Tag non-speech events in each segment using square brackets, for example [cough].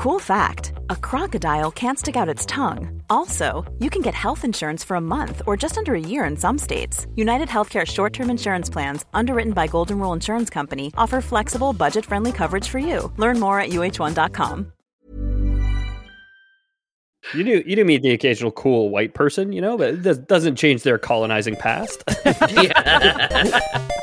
Cool fact a crocodile can't stick out its tongue. Also, you can get health insurance for a month or just under a year in some states. United Healthcare short term insurance plans, underwritten by Golden Rule Insurance Company, offer flexible, budget friendly coverage for you. Learn more at uh1.com. You do you do meet the occasional cool white person, you know, but it does, doesn't change their colonizing past. [laughs] [laughs]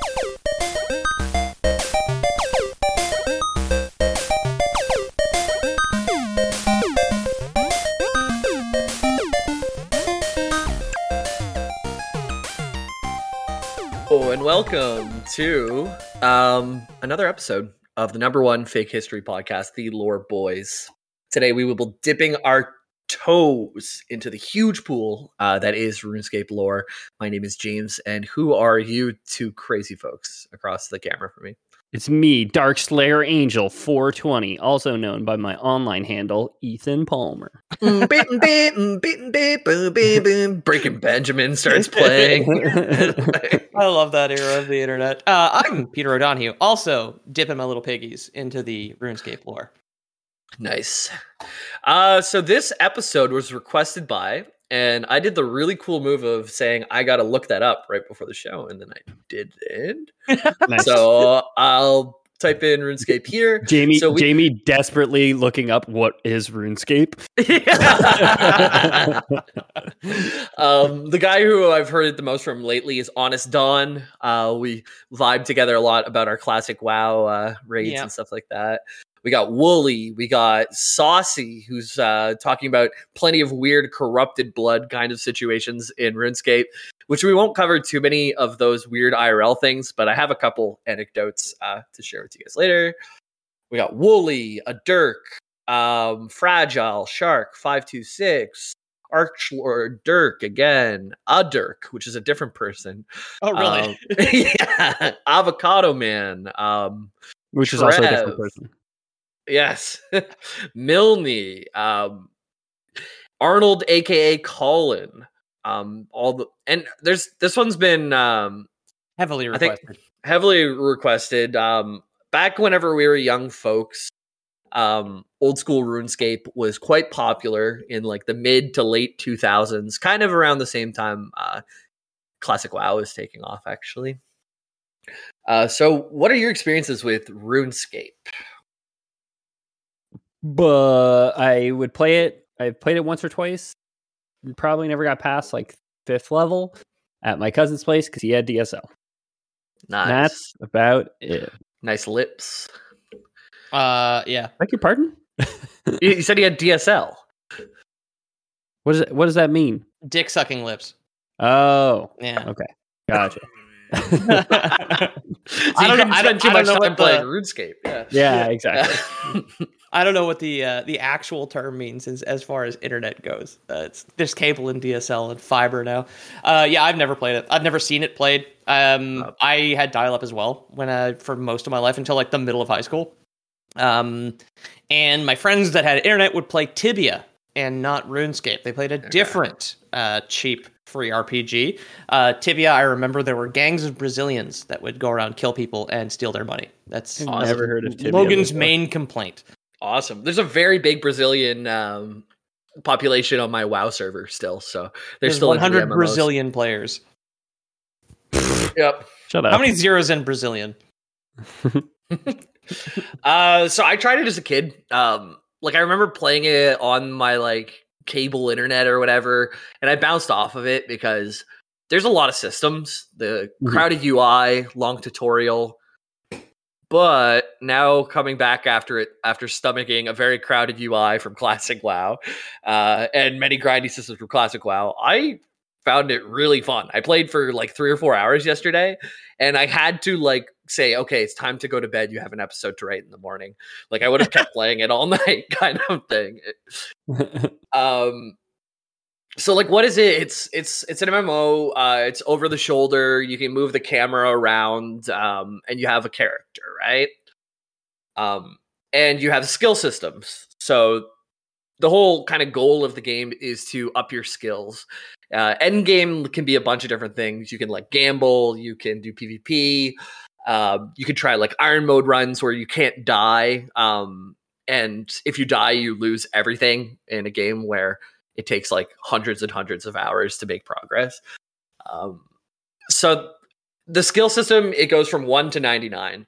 welcome to um, another episode of the number one fake history podcast, The Lore Boys. Today we will be dipping our toes into the huge pool uh, that is RuneScape lore. My name is James, and who are you two crazy folks across the camera for me? It's me, Dark Slayer Angel 420, also known by my online handle, Ethan Palmer. Breaking Benjamin starts playing. [laughs] I love that era of the internet. Uh, I'm Peter O'Donohue, also dipping my little piggies into the RuneScape lore. Nice. Uh, so this episode was requested by, and I did the really cool move of saying I got to look that up right before the show, and then I didn't. [laughs] Nice. So I'll type in RuneScape here. Jamie so we- Jamie desperately looking up what is RuneScape. [laughs] um, the guy who I've heard it the most from lately is Honest Dawn. Uh, we vibe together a lot about our classic WoW uh, raids Yeah. and stuff like that. We got Wooly, we got Saucy, who's uh, talking about plenty of weird corrupted blood kind of situations in RuneScape, which we won't cover too many of those weird IRL things, but I have a couple anecdotes uh, to share with you guys later. We got Wooly, a Dirk, um, Fragile, Shark, 526, Archlord, Dirk again, a Dirk, which is a different person. Oh, Um, [laughs] yeah, Avocado Man. Um, Which is also a different person. Yes, [laughs] Milne. Um, Arnold, aka Colin. Um, all the and there's this one's been um Heavily I think- requested. heavily requested. Um, back whenever we were young folks, um, old school RuneScape was quite popular in like the mid to late 2000s, kind of around the same time uh, Classic WoW was taking off, actually. Uh, so, what are your experiences with RuneScape? But I would play it. I've played it once or twice. Probably never got past like fifth level at my cousin's place because he had DSL. Nice, That's about it. nice lips. Uh, yeah. Beg your pardon? [laughs] You you said he had DSL. What does it, what does that mean? Dick sucking lips. Oh, Yeah. okay, gotcha. So I you don't know- couldn't I spend don't- too I much don't time playing the- RuneScape. Yeah. yeah, exactly. [laughs] I don't know what the uh, the actual term means as, as far as internet goes. Uh, it's there's cable and DSL and fiber now. Uh, yeah, I've never played it. I've never seen it played. Um, Oh. I had dial up as well when I, for most of my life until like the middle of high school. Um, and my friends that had internet would play Tibia and not RuneScape. They played a different uh, cheap free RPG. Uh, Tibia, I remember there were gangs of Brazilians that would go around kill people and steal their money. That's I've Awesome. never heard of Tibia Logan's before. main complaint. Awesome. There's a very big Brazilian um, population on my WoW server still, so there's, There's still 100 100 Brazilian players. [laughs] Yep. Shut up. How many zeros in Brazilian? [laughs] Uh, so I tried it as a kid. Um, like I remember playing it on my like cable internet or whatever, and I bounced off of it because there's a lot of systems, the Mhm. crowded UI, long tutorial. But now coming back after it, after stomaching a very crowded UI from [laughs] Classic WoW, uh, and many grindy systems from Classic WoW, I found it really fun. I played for like three or four hours yesterday, and I had to like say, okay, it's time to go to bed. You have an episode to write in the morning. Like I would have kept playing it all [laughs] night, kind of thing. [laughs] Um, so like, what is it? It's it's it's an MMO. Uh, it's over the shoulder. You can move the camera around, um, and you have a character, right? Um, and you have skill systems. So the whole kind of goal of the game is to up your skills. Uh, end game can be a bunch of different things. You can like gamble. You can do PvP. Um, you could try like iron mode runs where you can't die. Um, and if you die, you lose everything in a game where it takes like hundreds and hundreds of hours to make progress. Um, so the skill system it goes from one to ninety nine,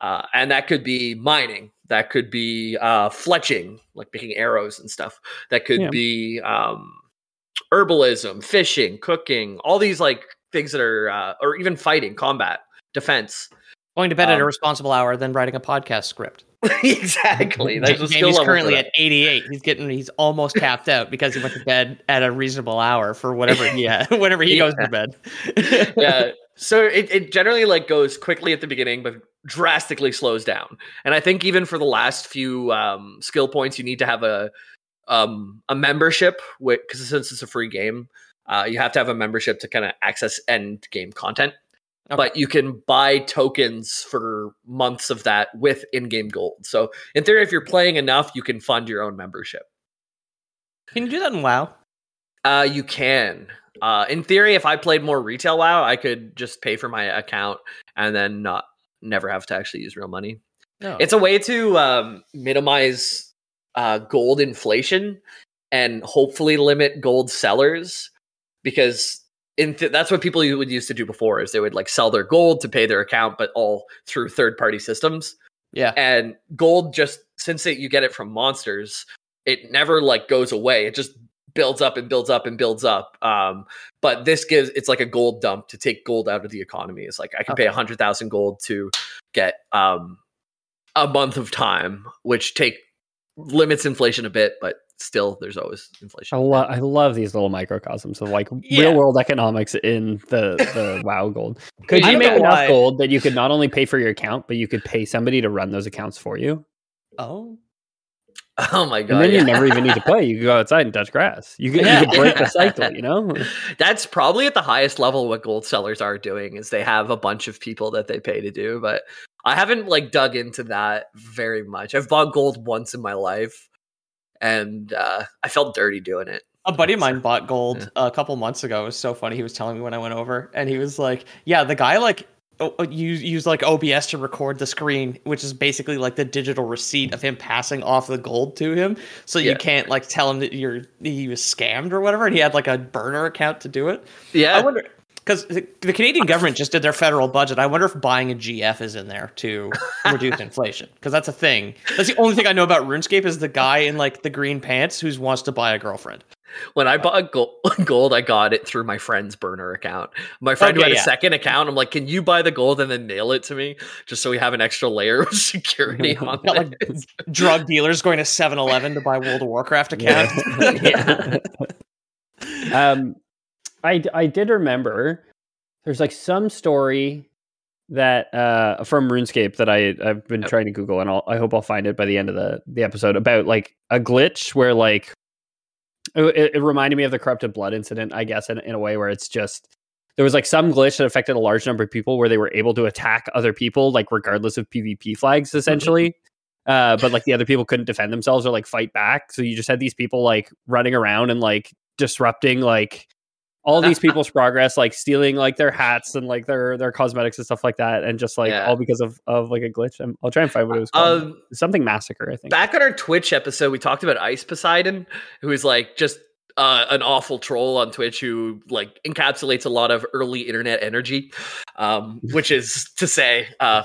uh, and that could be mining, that could be uh, fletching, like making arrows and stuff. That could Yeah. be um, herbalism, fishing, cooking, all these like things that are, uh, or even fighting, combat, defense. Going to bed at a Um, responsible hour, then writing a podcast script. [laughs] exactly. That's the skill Jamie's level currently at 88. He's getting he's almost capped out because he went to bed at a reasonable hour for whatever [laughs] he had, [laughs] whenever he goes to bed. yeah. So it, it generally like goes quickly at the beginning, but drastically slows down. And I think even for the last few um, skill points, you need to have a um, a membership, because since it's a free game, uh, you have to have a membership to kind of access end game content. Okay. But you can buy tokens for months of that with in-game gold. So in theory, if you're playing enough, you can fund your own membership. Can you do that in WoW? Uh, you can. Uh, in theory, if I played more retail WoW, I could just pay for my account and then not never have to actually use real money. No. It's a way to um, minimize uh, gold inflation and hopefully limit gold sellers because in th- that's what people would used to do before is they would like sell their gold to pay their account, but all through third party systems yeah. and gold just since it, you get it from monsters it never like goes away it just builds up and builds up and builds up um but this gives it's like a gold dump to take gold out of the economy it's like i can pay Okay. a hundred thousand gold to get um a month of time which take limits inflation a bit but still there's always inflation I love I love these little microcosms of like Yeah. real world economics in the the [laughs] WoW gold. Could you make enough why- gold that you could not only pay for your account, but you could pay somebody to run those accounts for you? Oh. [laughs] oh my god And then yeah. you never even need to [laughs] play. You can go outside and touch grass. You can, Yeah. you can break the cycle, you know? That's probably at the highest level what gold sellers are doing is they have a bunch of people that they pay to do, but I haven't like dug into that very much. I've bought gold once in my life and uh, I felt dirty doing it. A buddy of mine bought gold Yeah. a couple months ago. It was so funny. He was telling me when I went over, and he was like, "Yeah, the guy like o- o- use use like OBS to record the screen, which is basically like the digital receipt of him passing off the gold to him, so you Yeah. can't like tell him that you're he was scammed or whatever." And he had like a burner account to do it. Yeah. I wonder because the, the Canadian government just did their federal budget. I wonder if buying a GF is in there to [laughs] reduce inflation because that's a thing. That's the only thing I know about RuneScape is the guy in like the green pants who wants to buy a girlfriend. when I bought gold, [laughs] gold, I got it through my friend's burner account. My friend who Okay, had a second account, I'm like, can you buy the gold and then mail it to me just so we have an extra layer of [laughs] security on Got like drug dealers going to 7-Eleven to buy World of Warcraft accounts. Yeah. um, I I did remember there's like some story that uh from RuneScape that I I've been Yep. trying to Google and I'll, I hope I'll find it by the end of the the episode about like a glitch where like it, it reminded me of the corrupted blood incident I guess in, in a way where it's just there was like some glitch that affected a large number of people where they were able to attack other people like regardless of PvP flags essentially. Uh, but like the other people couldn't defend themselves or like fight back. So you just had these people like running around and like disrupting like all these [laughs] people's progress, like stealing like their hats and like their their cosmetics and stuff like that, and just like Yeah. all because of of like a glitch. i I'll try and find what it was called. Um, Something massacre, I think. back on our Twitch episode, we talked about Ice Poseidon, who is like just uh, an awful troll on Twitch who like encapsulates a lot of early internet energy, um, which is to say, uh,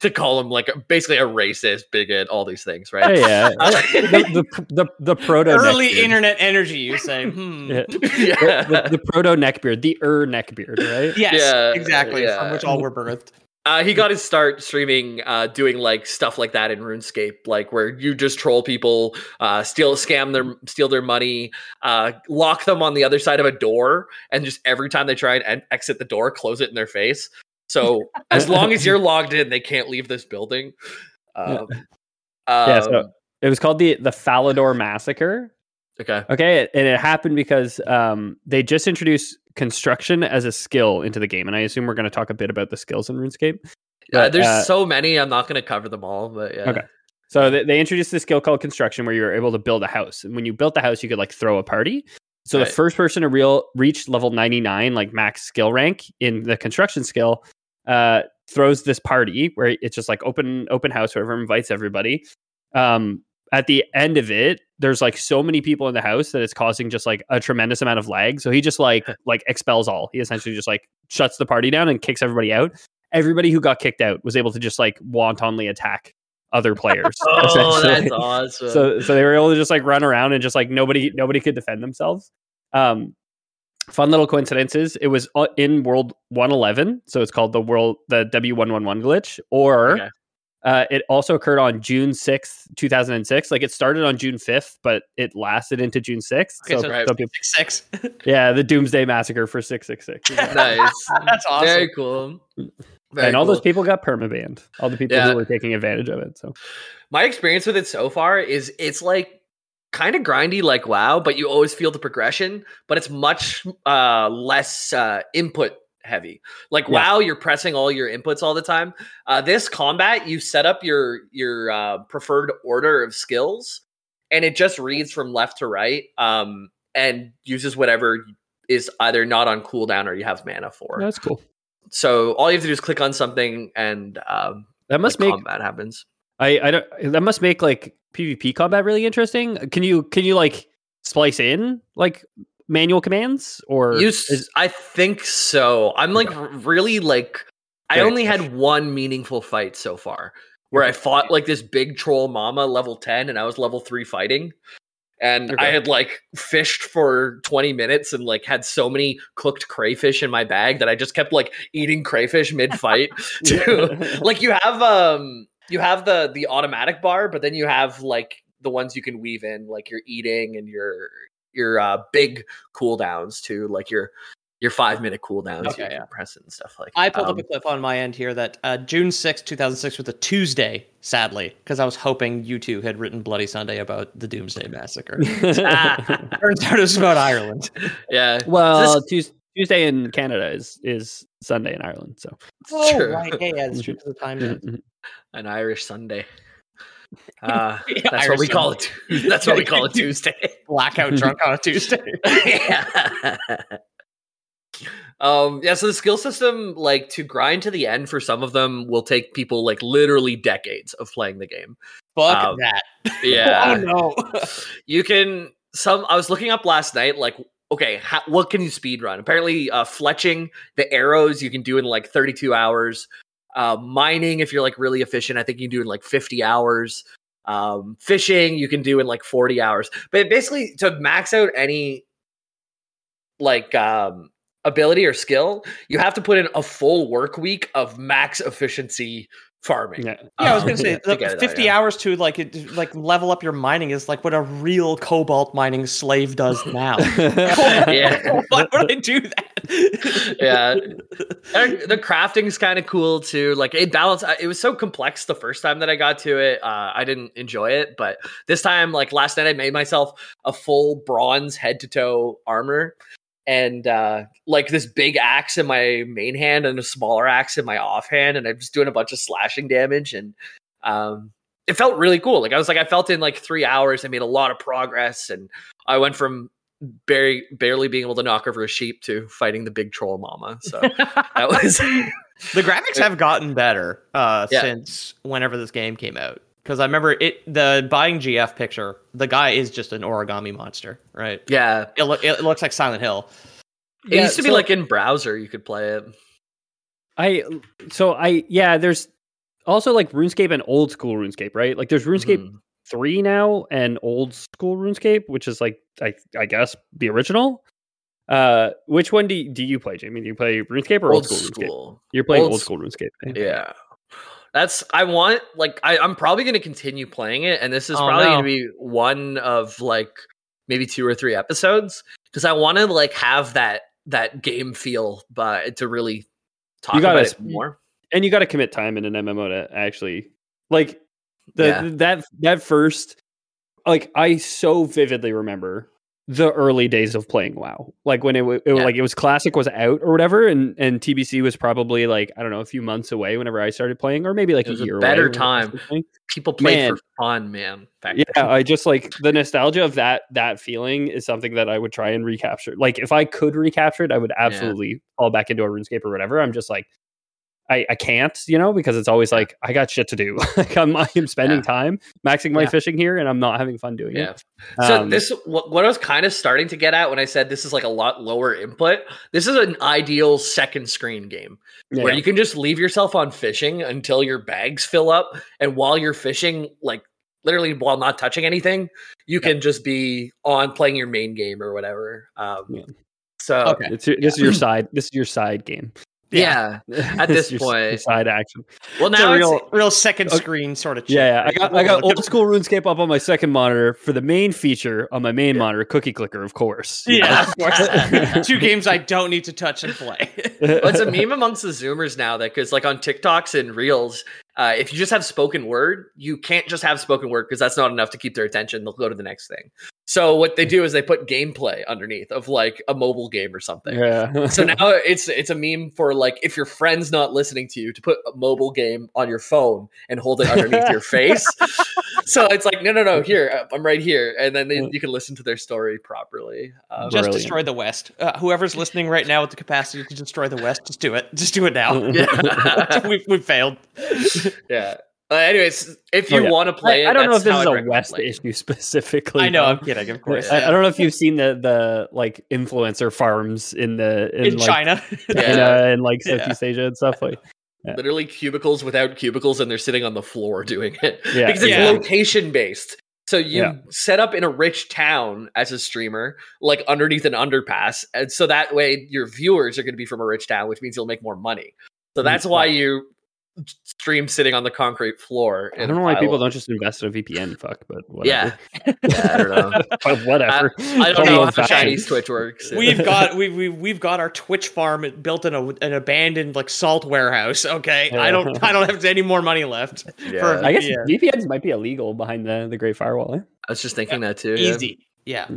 to call him like a, basically a racist, bigot, all these things, Yeah, right? yeah. Uh, the, the the the proto Early neckbeard. internet energy, you say? [laughs] Hmm. Yeah. [laughs] yeah. the, the proto neckbeard, the er neckbeard, right? Yes, Yeah, exactly. yeah. From which all were birthed. Uh, he got his start streaming, uh, doing like stuff like that in RuneScape, like where you just troll people, uh, steal, scam their, steal their money, uh, lock them on the other side of a door, and just every time they try and en- exit the door, close it in their face. So [laughs] as long as you're [laughs] logged in, they can't leave this building. Um, Yeah, so- um, It was called the the Falador massacre. okay. Okay, and it happened because um, they just introduced construction as a skill into the game, and I assume we're going to talk a bit about the skills in RuneScape. But, there's uh, so many. I'm not going to cover them all, but yeah. Okay. So they, they introduced this skill called construction, where you were able to build a house, and when you built the house, you could like throw a party. So Right. the first person to real reach level 99, like max skill rank in the construction skill, uh, throws this party where it's just like open open house, everyone invites everybody. um, at the end of it, there's like so many people in the house that it's causing just like a tremendous amount of lag. So he just like [laughs] like expels all. He essentially just like shuts the party down and kicks everybody out. Everybody who got kicked out was able to just like wantonly attack other [laughs] players. Oh, that's awesome. so so they were able to just like run around and just like nobody nobody could defend themselves. Um, fun little coincidences. It was uh, in World 111, so it's called the World the W111 glitch, or Okay. uh, it also occurred on June 6th, 2006. Like it started on June 5th, but it lasted into June 6th. Okay, so, so- Right. some people- Six. [laughs] yeah, the Doomsday Massacre for 666. [laughs] nice. That's awesome. Very cool. Very and all those people got permabanned. All the people Yeah. who were taking advantage of it. So My experience with it so far is it's like kind of grindy like WoW, but you always feel the progression, but it's much uh less uh input heavy. Like Yeah. WoW, you're pressing all your inputs all the time. Uh this combat, you set up your your uh preferred order of skills and it just reads from left to right um and uses whatever is either not on cooldown or you have mana for. that's cool. So all you have to do is click on something and um That must like make combat happens. I I don't that must make like PvP combat really interesting. Can you can you like splice in like manual commands or You, is- I think so. I'm like really like I only had one meaningful fight so far where I fought like this big troll mama level 10 and I was level 3 fighting. And I had like fished for 20 minutes and like had so many cooked crayfish in my bag that I just kept like eating crayfish mid fight. [laughs] [laughs] like you have um you have the the automatic bar, but then you have like the ones you can weave in, like your eating and your your uh big cooldowns too, like your your five minute cooldowns Okay, you can yeah. press and stuff like I pulled um, up a clip on my end here that uh, June sixth, 2006 was a Tuesday, sadly, because I was hoping you two had written Bloody Sunday about the Doomsday Massacre. [laughs] Turns out it was about Ireland. yeah. well, This- Tues- Tuesday in Canada is is Sunday in Ireland. So Oh, true. right. Yeah, yeah, that's true. [laughs] 'cause of the time zone. Mhm. an Irish Sunday. [laughs] Uh, Yeah, that's what Irish we call Sunday. it. That's what we call it [laughs] Tuesday. Blackout drunk on a Tuesday. yeah. Um, yeah, so the skill system, like to grind to the end for some of them, will take people like literally decades of playing the game. Fuck Um, that. Yeah. Oh no. you can some i was looking up last night like okay how, what can you speed run? Apparently uh fletching the arrows you can do in like 32 hours. Uh mining if you're like really efficient i think you can do in like 50 hours. Um fishing you can do in like 40 hours. But basically to max out any like um ability or skill you have to put in a full work week of max efficiency farming yeah. Yeah, I was [laughs] gonna say to the get it out, fifty yeah. hours to like it, like level up your mining is like what a real cobalt mining slave does [laughs] now. [laughs] Yeah. Why would I do that? Yeah. And the crafting's kind of cool too. Like it balanced. It was so complex the first time that I got to it. Uh, I didn't enjoy it, but this time, like last night, I made myself a full bronze head to toe armor and uh, like this big axe in my main hand and a smaller axe in my offhand, and I'm just doing a bunch of slashing damage and. Um, it felt really cool. Like I was like, I felt in like three hours, I made a lot of progress, and I went from barely barely being able to knock over a sheep to fighting the big troll mama. So [laughs] that was the graphics [laughs] have gotten better uh, Yeah. since whenever this game came out. Because I remember it, the buying GF picture. The guy is just an origami monster, right? yeah. It, loo- it looks like Silent Hill. It Yeah, used to be like in browser you could play it. I so I yeah, there's also like RuneScape and old school RuneScape, right? Like there's RuneScape Mhm. 3 now and old school RuneScape, which is like I I guess the original. Uh which one do you, do you play, Jamie? Do you play RuneScape or old, old school, RuneScape? You're playing Old old, school RuneScape. Yeah. That's I want like I, I'm probably gonna continue playing it, and this is Oh, probably no. gonna be one of like maybe two or three episodes because I want to like have that that game feel, but to really talk You gotta about it more. and you got to commit time in an MMO to actually like the Yeah. that that first like I so vividly remember the early days of playing WoW. Like when it, it was Yeah. like it was classic was out or whatever and and TBC was probably like I don't know a few months away whenever I started playing or maybe like It was a a year better away time. People play Man. for fun, man. back Yeah, then. I just like the nostalgia of that that feeling is something that I would try and recapture. Like if I could recapture it, I would absolutely fall back into a RuneScape or whatever. I'm just like I, I can't, you know, because it's always like I got shit to do. [laughs] like I'm, [laughs] I'm spending Yeah. time maxing my Yeah. fishing here, and I'm not having fun doing Yeah. it. So Um, this what, what I was kind of starting to get at when I said this is like a lot lower input. This is an ideal second screen game where you can just leave yourself on fishing until your bags fill up, and while you're fishing, like literally while not touching anything, you can just be on playing your main game or whatever. Um, Yeah. So Okay. It's this is your [clears throat] side. This is your side game. Yeah. [laughs] At This this is your s- your point- side action. Well, It's a now real, it's, real second Okay. screen sort of. Yeah, yeah. I got I got old school RuneScape up on my second monitor for the main feature on my main Yeah. monitor, Cookie Clicker, of course. Yeah, of course. [laughs] Two games I don't need to touch and play. [laughs] well, it's a meme amongst the Zoomers now that because like on TikToks and Reels, uh, if you just have spoken word, you can't just have spoken word because that's not enough to keep their attention. They'll go to the next thing. So what they do is they put gameplay underneath of like a mobile game or something. Yeah. So now [laughs] it's it's a meme for like if your friend's not listening to you to put a mobile game on your phone and hold it underneath your face. [laughs] So it's like no no no here uh, I'm right here and then they, you can listen to their story properly. Um, just Brilliant. destroy the West. Uh, whoever's listening right now with the capacity to destroy the West, just do it. Just do it now. [laughs] yeah. we've, we've failed. yeah. Uh, anyways, if Oh, you yeah. want to play it, I, I don't know if this is I'd a West playing it. issue [laughs] specifically. I know. though. I'm kidding. Of course. I, I don't know if you've seen the the like influencer farms in the in, In like, China. [laughs] in, Yeah. in like Yeah. Southeast Asia and stuff like. Yeah. literally cubicles without cubicles and they're sitting on the floor doing it Yeah, [laughs] because it's yeah. location based so you Yeah. set up in a rich town as a streamer like underneath an underpass and so that way your viewers are going to be from a rich town which means you'll make more money so Mm, that's why you stream sitting on the concrete floor I don't know why people of- don't just invest in a VPN. Fuck, but yeah whatever. yeah i don't know [laughs] whatever. i don't Call me know how old-fashioned. chinese twitch works We've [laughs] got we we we've got our Twitch farm built in a, an abandoned like salt warehouse. Okay, I don't I don't have any more money left. Yeah. I guess VPNs might be illegal behind the the Great Firewall. Eh? i was just thinking that too yeah. Easy, yeah.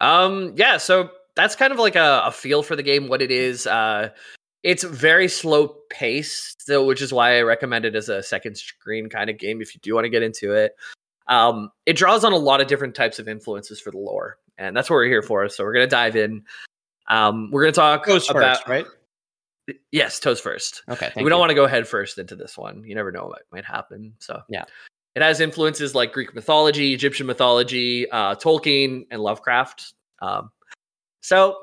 Um, yeah, so that's kind of like a, a feel for the game, what it is. Uh it's very slow paced, so which is why I recommend it as a second screen kind of game if you do want to get into it. Um, it draws on a lot of different types of influences for the lore, and that's what we're here for. So we're gonna dive in. Um, we're gonna talk Goes about first, right? yes, toes first. Okay, thank we don't want to go head first into this one. You never know what might happen. So Yeah. it has influences like Greek mythology, Egyptian mythology, uh, Tolkien, and Lovecraft. Um, so,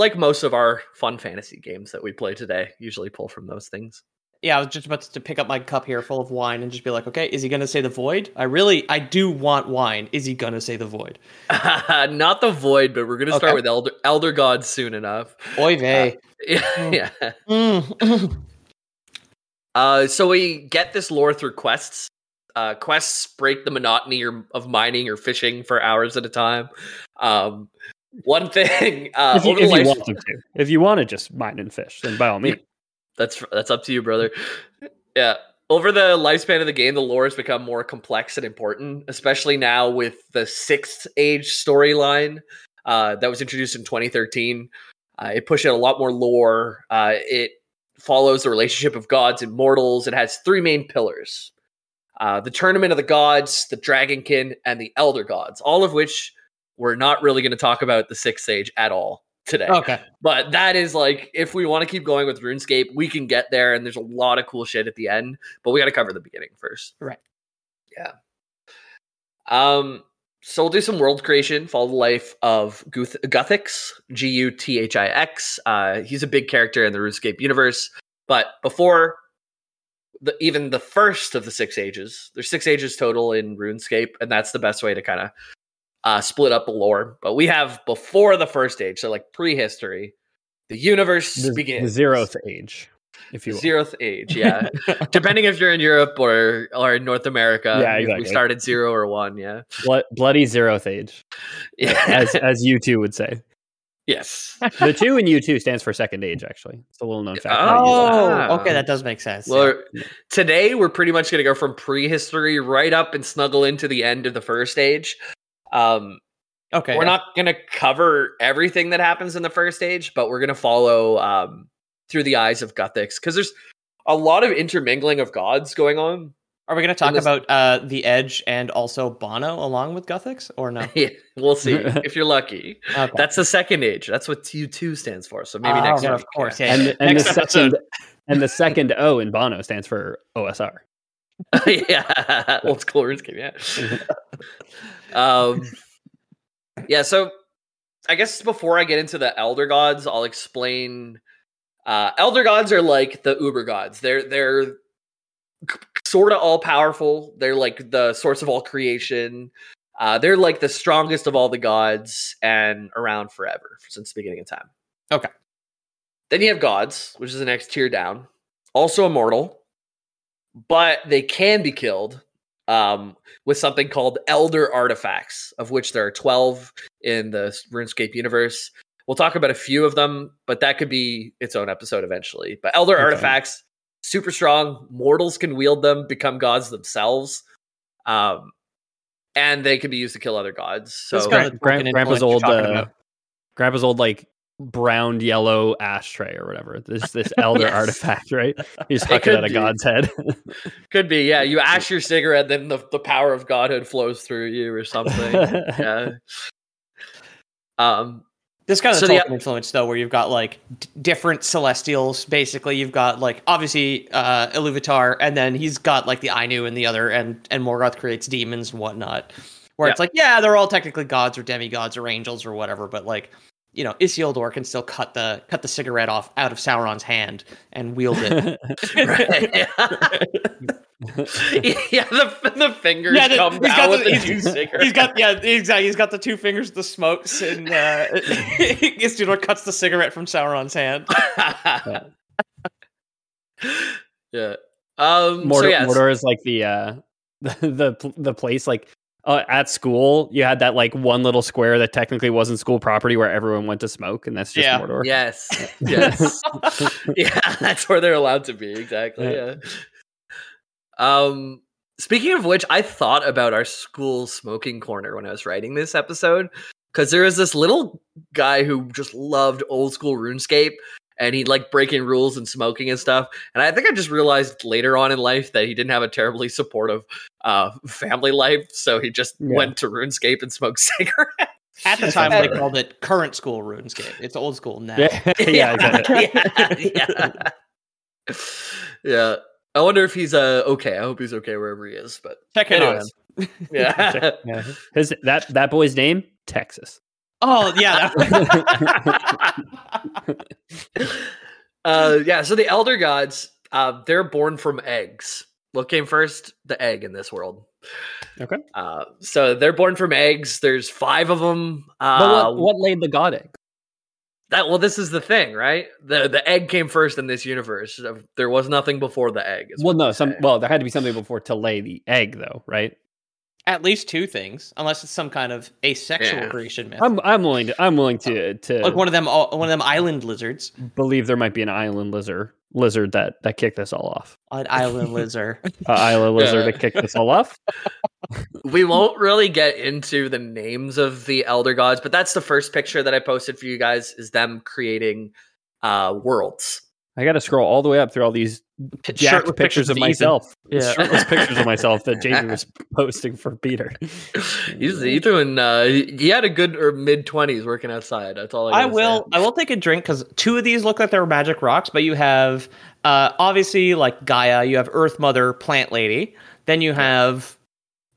like most of our fun fantasy games that we play today, usually pull from those things. Yeah, I was just about to pick up my cup here full of wine and just be like, okay, is he gonna say the void? I really, I do want wine. Is he gonna say the void? [laughs] Not the void, but we're gonna start Okay. with elder elder gods soon enough. Oy vey. yeah. [laughs] yeah. Mm. [laughs] Uh, so we get this lore through quests. Uh, quests break the monotony or, of mining or fishing for hours at a time. Um, one thing, [laughs] uh, if you, if you want to, if you want to just mine and fish, then by all means. that's that's up to you, brother. Yeah. Over the lifespan of the game, the lore has become more complex and important, especially now with the sixth age storyline uh, that was introduced in 2013. Uh, it pushed out a lot more lore. Uh, it follows the relationship of gods and mortals. It has three main pillars uh, the Tournament of the Gods, the Dragonkin, and the Elder Gods, all of which we're not really going to talk about the sixth age at all today. okay. But that is like, if we want to keep going with RuneScape, we can get there, and there's a lot of cool shit at the end. But we got to cover the beginning first. Right. Yeah. Um. So we'll do some world creation. Follow the life of Guth- Guthix, G U T H I X. Uh, he's a big character in the RuneScape universe. But before the even the first of the six ages, there's six ages total in RuneScape, and that's the best way to kind of uh, split up the lore. But we have before the first age, so like prehistory, the universe The, begins. the zeroth age, if you will. Zeroth age, yeah. [laughs] Depending if you're in Europe or or in North America. Yeah, exactly. We started zero or one, yeah. Blood, bloody zeroth age, [laughs] Yeah. as as you two would say. yes. The two in U two stands for second age. Actually, it's a little known fact. Oh, wow. okay, that does make sense. Well, today we're pretty much going to go from prehistory right up and snuggle into the end of the first age. Um, okay. we're not going to cover everything that happens in the first age, but we're going to follow um, through the eyes of Guthix because there's a lot of intermingling of gods going on Are we going to talk this- about uh, the Edge and also Bono along with Guthix, or no? [laughs] Yeah, we'll see [laughs] if you're lucky. Okay. That's the second age. That's what T2 stands for. So maybe Oh, next yeah, week. of course. yeah. Yeah, and yeah. the, and the Next episode. second and the second O in Bono stands for OSR. [laughs] yeah, old school RuneScape. Yeah. Um, yeah. So, I guess before I get into the Elder Gods, I'll explain. Uh, Elder Gods are like the Uber Gods. They're they're sort of all powerful. They're like the source of all creation. Uh, they're like the strongest of all the gods and around forever since the beginning of time. Okay. Then you have gods, which is the next tier down, also immortal, but they can be killed um, with something called elder artifacts, of which there are 12 in the RuneScape universe. We'll talk about a few of them, but that could be its own episode eventually. But elder Okay. artifacts, super strong. Mortals can wield them, become gods themselves. Um, and they can be used to kill other gods. So That's kind of the Gran- token grandpa's old, talking uh, grandpa's old like brown yellow ashtray or whatever. This this [laughs] elder Yes. artifact, right? he's just It huck it could at a be. god's head. [laughs] Could be, yeah. You ash your cigarette, then the, the power of godhood flows through you or something. [laughs] yeah. Um, This kind of So the the- influence, though, where you've got like d- different celestials. Basically, you've got like obviously uh, Iluvatar, and then he's got like the Ainu and the other, and and Morgoth creates demons and whatnot. Where it's like, yeah, they're all technically gods or demigods or angels or whatever, but like, you know, Isildur can still cut the cut the cigarette off out of Sauron's hand and wield it. [laughs] [laughs] yeah, the, the fingers Yeah, the- come he's down got with the- the, [laughs] he's- two cigarettes. He's got yeah, exactly. He's got the two fingers, the smokes, and uh, Isildur cuts the cigarette from Sauron's hand. yeah. Um. Mordor, so yes. Mordor is like the uh the the, the place like uh, at school you had that like one little square that technically wasn't school property where everyone went to smoke and that's just Yeah. Mordor. Yes. [laughs] Yes. [laughs] yeah, that's where they're allowed to be. Exactly. Yeah. Yeah. Um. Speaking of which, I thought about our school smoking corner when I was writing this episode because there was this little guy who just loved old school RuneScape. And he'd like breaking rules and smoking and stuff. And I think I just realized later on in life that he didn't have a terribly supportive uh, family life. So he just Yeah. went to RuneScape and smoked [laughs] cigarettes. At the time, they called it current school RuneScape. It's old school now. Yeah, [laughs] [laughs] yeah, exactly. yeah, yeah. Yeah. I wonder if he's uh okay. I hope he's okay wherever he is. But Check in on him. yeah. Yeah. His that that boy's name Texas. Oh yeah. [laughs] uh yeah, so the elder gods, uh, they're born from eggs. What came first? The egg in this world. Okay. Uh, so they're born from eggs. There's five of them. Uh, But what, what laid the god egg? that well, this is the thing, right? The the egg came first in this universe. There was nothing before the egg. Well, no, some say. well, there had to be something before to lay the egg, though, right? At least two things, unless it's some kind of asexual Yeah. creation myth, I'm I'm willing to I'm willing to to like one of them, one of them island lizards. believe there might be an island lizard lizard that that kicked this all off. An island lizard. [laughs] Uh, island lizard Yeah. that kicked this all off. [laughs] we won't really get into the names of the elder gods, but that's the first picture that I posted for you guys is them creating uh worlds. I got to scroll all the way up through all these P- jacked shirtless pictures of Ethan. myself. [laughs] Yeah. Shirtless pictures of myself that Jamie was [laughs] posting for Peter. He's, he's doing uh he had a good or mid 20s working outside. That's all I, I will. say. I will take a drink because two of these look like they're magic rocks, but you have uh, obviously like Gaia. You have Earth Mother, Plant Lady. Then you have,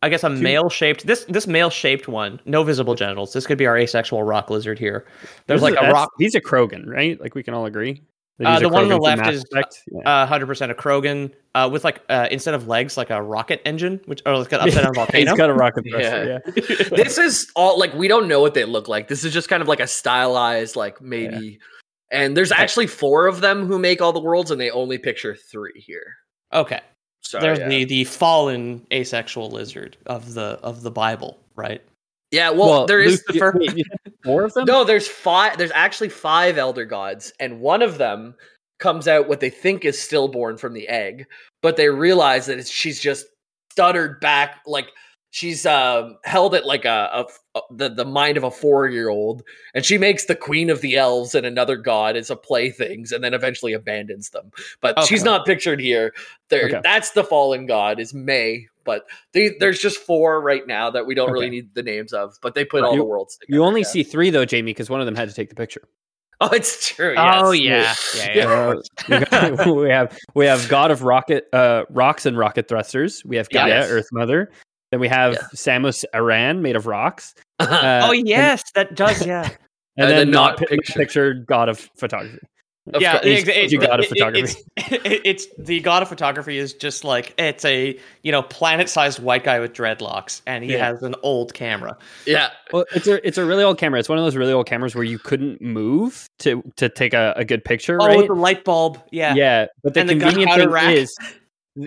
I guess, a male shaped. This this male shaped one, no visible genitals. This could be our asexual rock lizard here. There's This like is- a rock. He's a Krogan, right? Like we can all agree. That Uh, the one on the left is, Effect? Uh, hundred percent a Krogan uh, with like uh, instead of legs, like a rocket engine, which or like an [laughs] upside down volcano. He's got a rocket thruster. [laughs] Yeah. Yeah. [laughs] this is all like we don't know what they look like. This is just kind of like a stylized, like maybe. And there's actually four of them who make all the worlds, and they only picture three here. okay, So there's yeah. the the fallen asexual lizard of the of the Bible, right? Yeah. Well, there is Lucifer. Wait, you said four of them. [laughs] no. There's five. There's actually five elder gods, and one of them comes out what they think is stillborn from the egg, but they realize that it's, she's just stuttered back like she's um, held at like a, a, a the the mind of a four year old, and she makes the queen of the elves and another god as a playthings, and then eventually abandons them. But she's not pictured here. There, Okay. that's the fallen god is May. But they, there's just four right now that we don't really need the names of. But they put Right. all You- the worlds together. You only yeah. see three though, Jamie, because one of them had to take the picture. [laughs] Oh, it's true. Oh yes. yeah, yeah, [laughs] yeah. Uh, [laughs] we, have we have God of Rocket, uh, rocks and rocket thrusters. We have Gaia, Yes. Earth Mother. Then we have Yeah. Samus Aran, made of rocks. Uh, oh and- yes, that does. Yeah, and, And then then not not pictured. pictured God of Photography. Of yeah. course. ex- He's- you it- god of it- photography. It's, [laughs] it- it's the god of photography is just like it's a you know planet-sized white guy with dreadlocks, and he Yeah. has an old camera. yeah. Well, it's a it's a really old camera. It's one of those really old cameras where you couldn't move to to take a, a good picture, Oh, right? with the light bulb. Yeah. yeah, but the And the convenient gunpowder thing rack. is th- [laughs]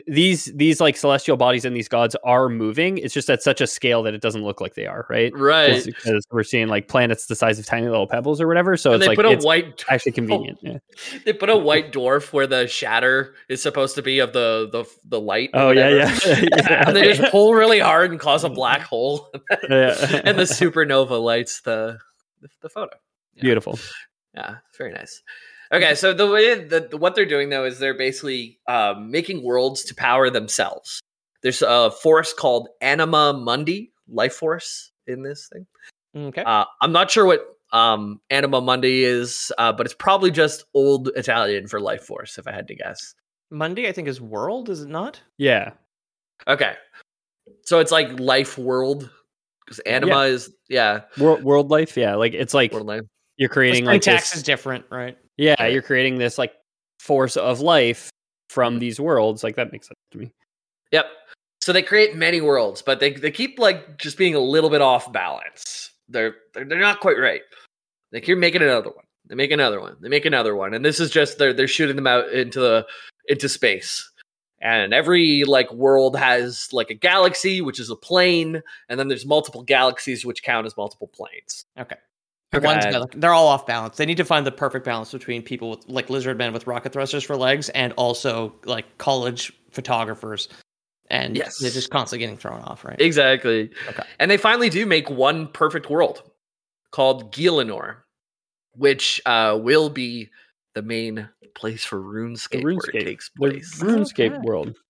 these these like celestial bodies and these gods are moving. It's just at such a scale that it doesn't look like they are, right? Right. Because we're seeing like planets the size of tiny little pebbles or whatever. So and it's they like put a it's white [laughs] actually convenient. Yeah. [laughs] They put a white dwarf where the shatter is supposed to be of the the the light. Oh yeah, yeah. yeah. [laughs] and they just pull really hard and cause a mm-hmm. black hole, Yeah. and the supernova lights the the, the photo. beautiful. Yeah, very nice. Okay, so the way that what they're doing though is they're basically um, making worlds to power themselves. There's a force called Anima Mundi, life force in this thing. Okay. Uh, I'm not sure what um, Anima Mundi is, uh, but it's probably just old Italian for life force, if I had to guess. Mundi, I think, is world. Is it not? Yeah. Okay, so it's like life world because Anima is yeah World world life. Yeah. Like it's like world life. you're creating like syntax this, is different, right? Yeah, Right. you're creating this like force of life from these worlds. Like that makes sense to me. Yep. So they create many worlds, but they they keep like just being a little bit off balance. They're they're, they're not quite right. They keep making another one. They make another one. They make another one, and this is just they're they're shooting them out into the into space. And every like world has like a galaxy, which is a plane, and then there's multiple galaxies, which count as multiple planes. Okay. Okay. One's gonna- they're all off balance. They need to find the perfect balance between people with like lizard men with rocket thrusters for legs and also like college photographers. And Yes. they're just constantly getting thrown off, right? Exactly. Okay. And they finally do make one perfect world called Gielinor, which uh, will be the main place for RuneScape, The where RuneScape. it takes The place. RuneScape Okay. world. [laughs]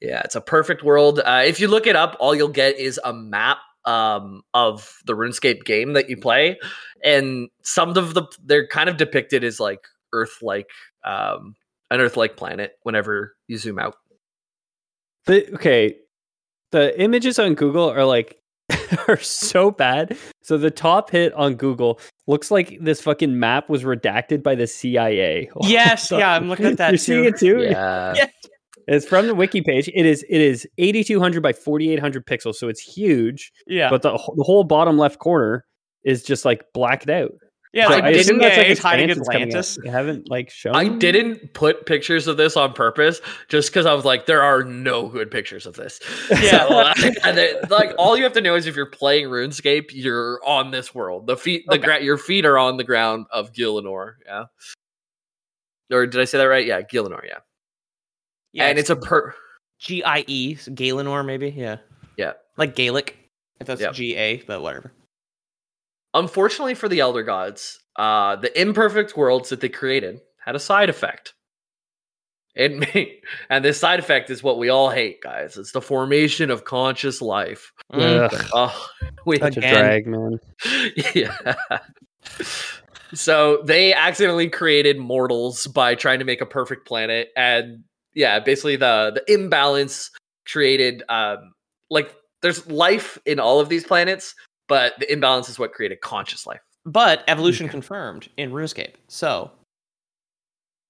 Yeah, it's a perfect world. Uh, if you look it up, all you'll get is a map um, of the RuneScape game that you play, and some of the they're kind of depicted as like Earth-like, um, an Earth-like planet. Whenever you zoom out, The, okay, the images on Google are like [laughs] are so bad. So the top hit on Google looks like this fucking map was redacted by the CIA. [laughs] Yes, yeah, I'm looking at [laughs] that You're too. seeing it too. yeah, Yeah. It's from the wiki page. It is it is 8200 by 4800 pixels, so it's huge. Yeah. But the the whole bottom left corner is just like blacked out. yeah, So like I assume Disney that's, is hiding expansions coming out. Atlantis. They haven't like shown. I them? didn't put pictures of this on purpose just because I was like, there are no good pictures of this. [laughs] Yeah. So, uh, [laughs] and they- like all you have to know is if you're playing RuneScape, you're on this world. The feet, the Okay. gra- your feet are on the ground of Gielinor. Yeah. Or did I say that right? Yeah, Gielinor. Yeah. Yeah, and it's a per. G I E, Galenor maybe. Yeah. Yeah. Like Gaelic. If that's Yep. G A, but whatever. Unfortunately for the Elder Gods, uh, the imperfect worlds that they created had a side effect. It [laughs] may, and this side effect is what we all hate, guys. It's the formation of conscious life. Mm. Ugh, Oh, we such a drag, man. [laughs] yeah. So they accidentally created mortals by trying to make a perfect planet, and yeah, basically the the imbalance created um like there's life in all of these planets, but the imbalance is what created conscious life. But evolution confirmed in RuneScape. So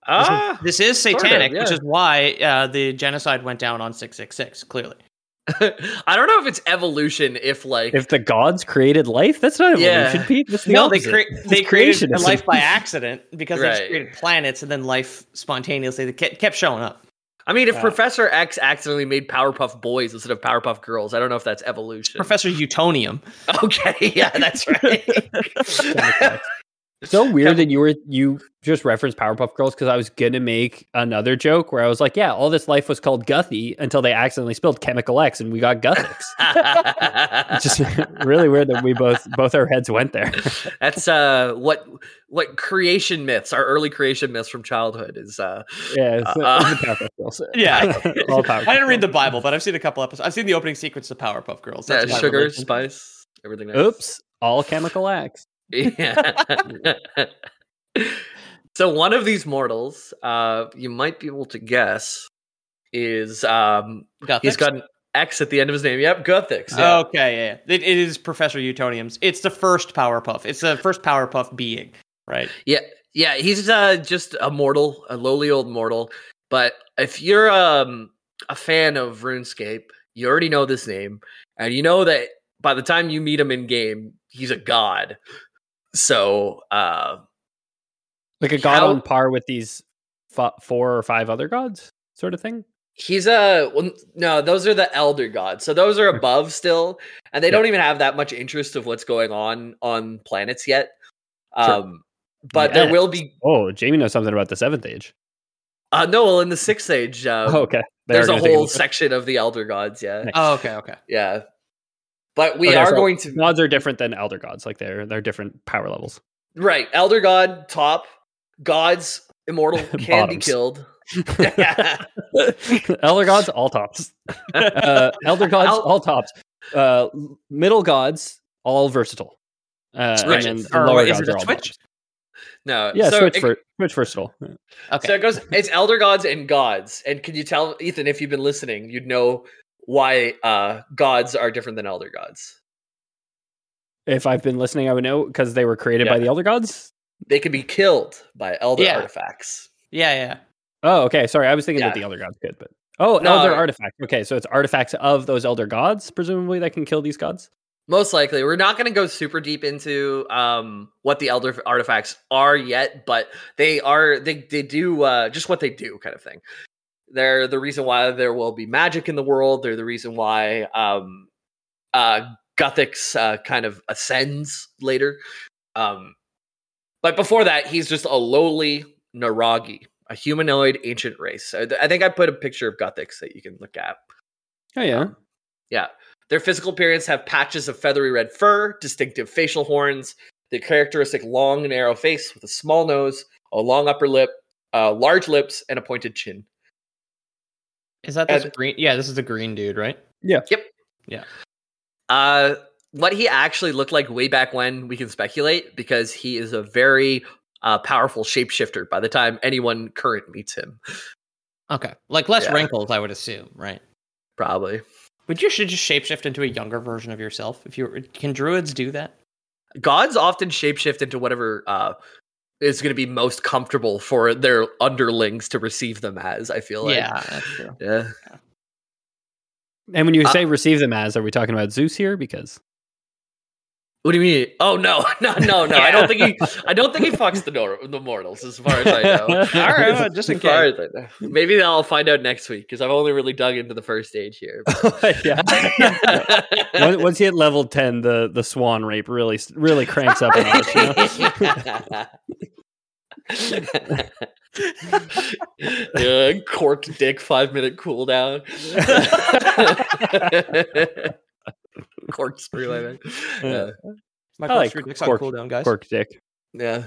this, Ah, is, this is sort of, satanic, which is why uh, the genocide went down on six six six. Clearly, [laughs] I don't know if it's evolution. If like If the gods created life, that's not Yeah. evolution, Pete. That's the no, they cre- they created life by accident because they just created planets and then life spontaneously they kept kept showing up. I mean, if Yeah. Professor X accidentally made Powerpuff Boys instead of Powerpuff Girls, I don't know if that's evolution. Professor Utonium. [laughs] Okay, yeah, that's right. [laughs] so weird that you were you just referenced Powerpuff Girls because I was gonna make another joke where I was like, yeah, all this life was called Guthy until they accidentally spilled Chemical X and we got Guthix. It's [laughs] just [laughs] really weird that we both both our heads went there. [laughs] That's uh what what creation myths, our early creation myths from childhood is uh Yeah, it's, Uh, it's Powerpuff Girls. Yeah. all Powerpuff I didn't read the Bible, but I've seen a couple episodes. I've seen the opening sequence of Powerpuff Girls. yeah, That's my sugar, religion. spice, everything. Nice. Oops, all Chemical X. [laughs] Yeah. so one of these mortals, uh, you might be able to guess, is um, Guthix? he's got an X at the end of his name. Yep, Guthix. Yeah. Okay, yeah, yeah. It, it is Professor Utonium's. It's the first Powerpuff. It's the first Powerpuff being, right? Yeah, yeah, he's uh, just a mortal, a lowly old mortal. But if you're um, a fan of RuneScape, you already know this name, and you know that by the time you meet him in game, he's a god. So, uh, Like a god How- on par with these f- four or five other gods, sort of thing. he's a well, no. Those are the elder gods, so those are above still, and they Yeah. don't even have that much interest of what's going on on planets yet. Sure. Um, but there will be Oh, Jamie knows something about the seventh age. uh, no. Well, in the sixth age, uh, oh, okay. They there's a whole section of the elder gods. Yeah. Nice. Oh, okay, okay. Yeah. But we Okay, are so going to gods are different than elder gods. Like they're they're different power levels. right. Elder God top gods immortal [laughs] can be killed. [laughs] [laughs] elder gods all tops. Uh, elder gods El- all tops. Uh, middle gods all versatile. Uh, Switches. and then Or lower what, is gods it are a all switch? bottoms. no. Yeah, so switch it, for switch versatile. Okay. so it goes. It's elder gods and gods. And can you tell Ethan if you've been listening, you'd know why uh gods are different than elder gods. If I've been listening, I would know because they were created by the elder gods. They can be killed by elder Yeah. artifacts. yeah, yeah. Oh, okay. Sorry, I was thinking Yeah. that the elder gods could, but oh, No, elder I- artifacts. Okay, so it's artifacts of those elder gods, presumably that can kill these gods. Most likely, we're not going to go super deep into um, what the elder artifacts are yet, but they are they they do uh, just what they do, kind of thing. They're the reason why there will be magic in the world. They're the reason why um, uh, Guthix uh, kind of ascends later. Um, but before that, he's just a lowly Naragi, a humanoid ancient race. I I think I put a picture of Guthix that you can look at. Oh yeah. Yeah. Their physical appearance have patches of feathery red fur, distinctive facial horns, the characteristic long, narrow face with a small nose, a long upper lip, uh, large lips, and a pointed chin. Is that this And- green? Yeah, this is the green dude, right? Yeah. Yep. Yeah. Uh, what he actually looked like way back when, we can speculate because he is a very uh, powerful shapeshifter by the time anyone current meets him. Okay, like less Yeah. wrinkles, I would assume, right? Probably. But you should just shapeshift into a younger version of yourself. If you can, druids do that? Gods often shapeshift into whatever uh, is going to be most comfortable for their underlings to receive them as, I feel like. yeah, that's true. Yeah. And when you Uh, say receive them as, are we talking about Zeus here? Because What do you mean? Oh no, [laughs] no, no, no! I don't think he. I don't think he fucks the nor- the mortals, as far as I know. [laughs] All right, well, just in case. as I. Maybe I'll find out next week because I've only really dug into the first stage here. [laughs] yeah. Once- Once you hit level ten, the the swan rape really really cranks up. a notch, you know? [laughs] yeah, corked dick, five minute cooldown. [laughs] Corkscrew, I mean. Yeah. Michael like Screw Dick's on cork- cooldown, guys. Cork dick. Yeah.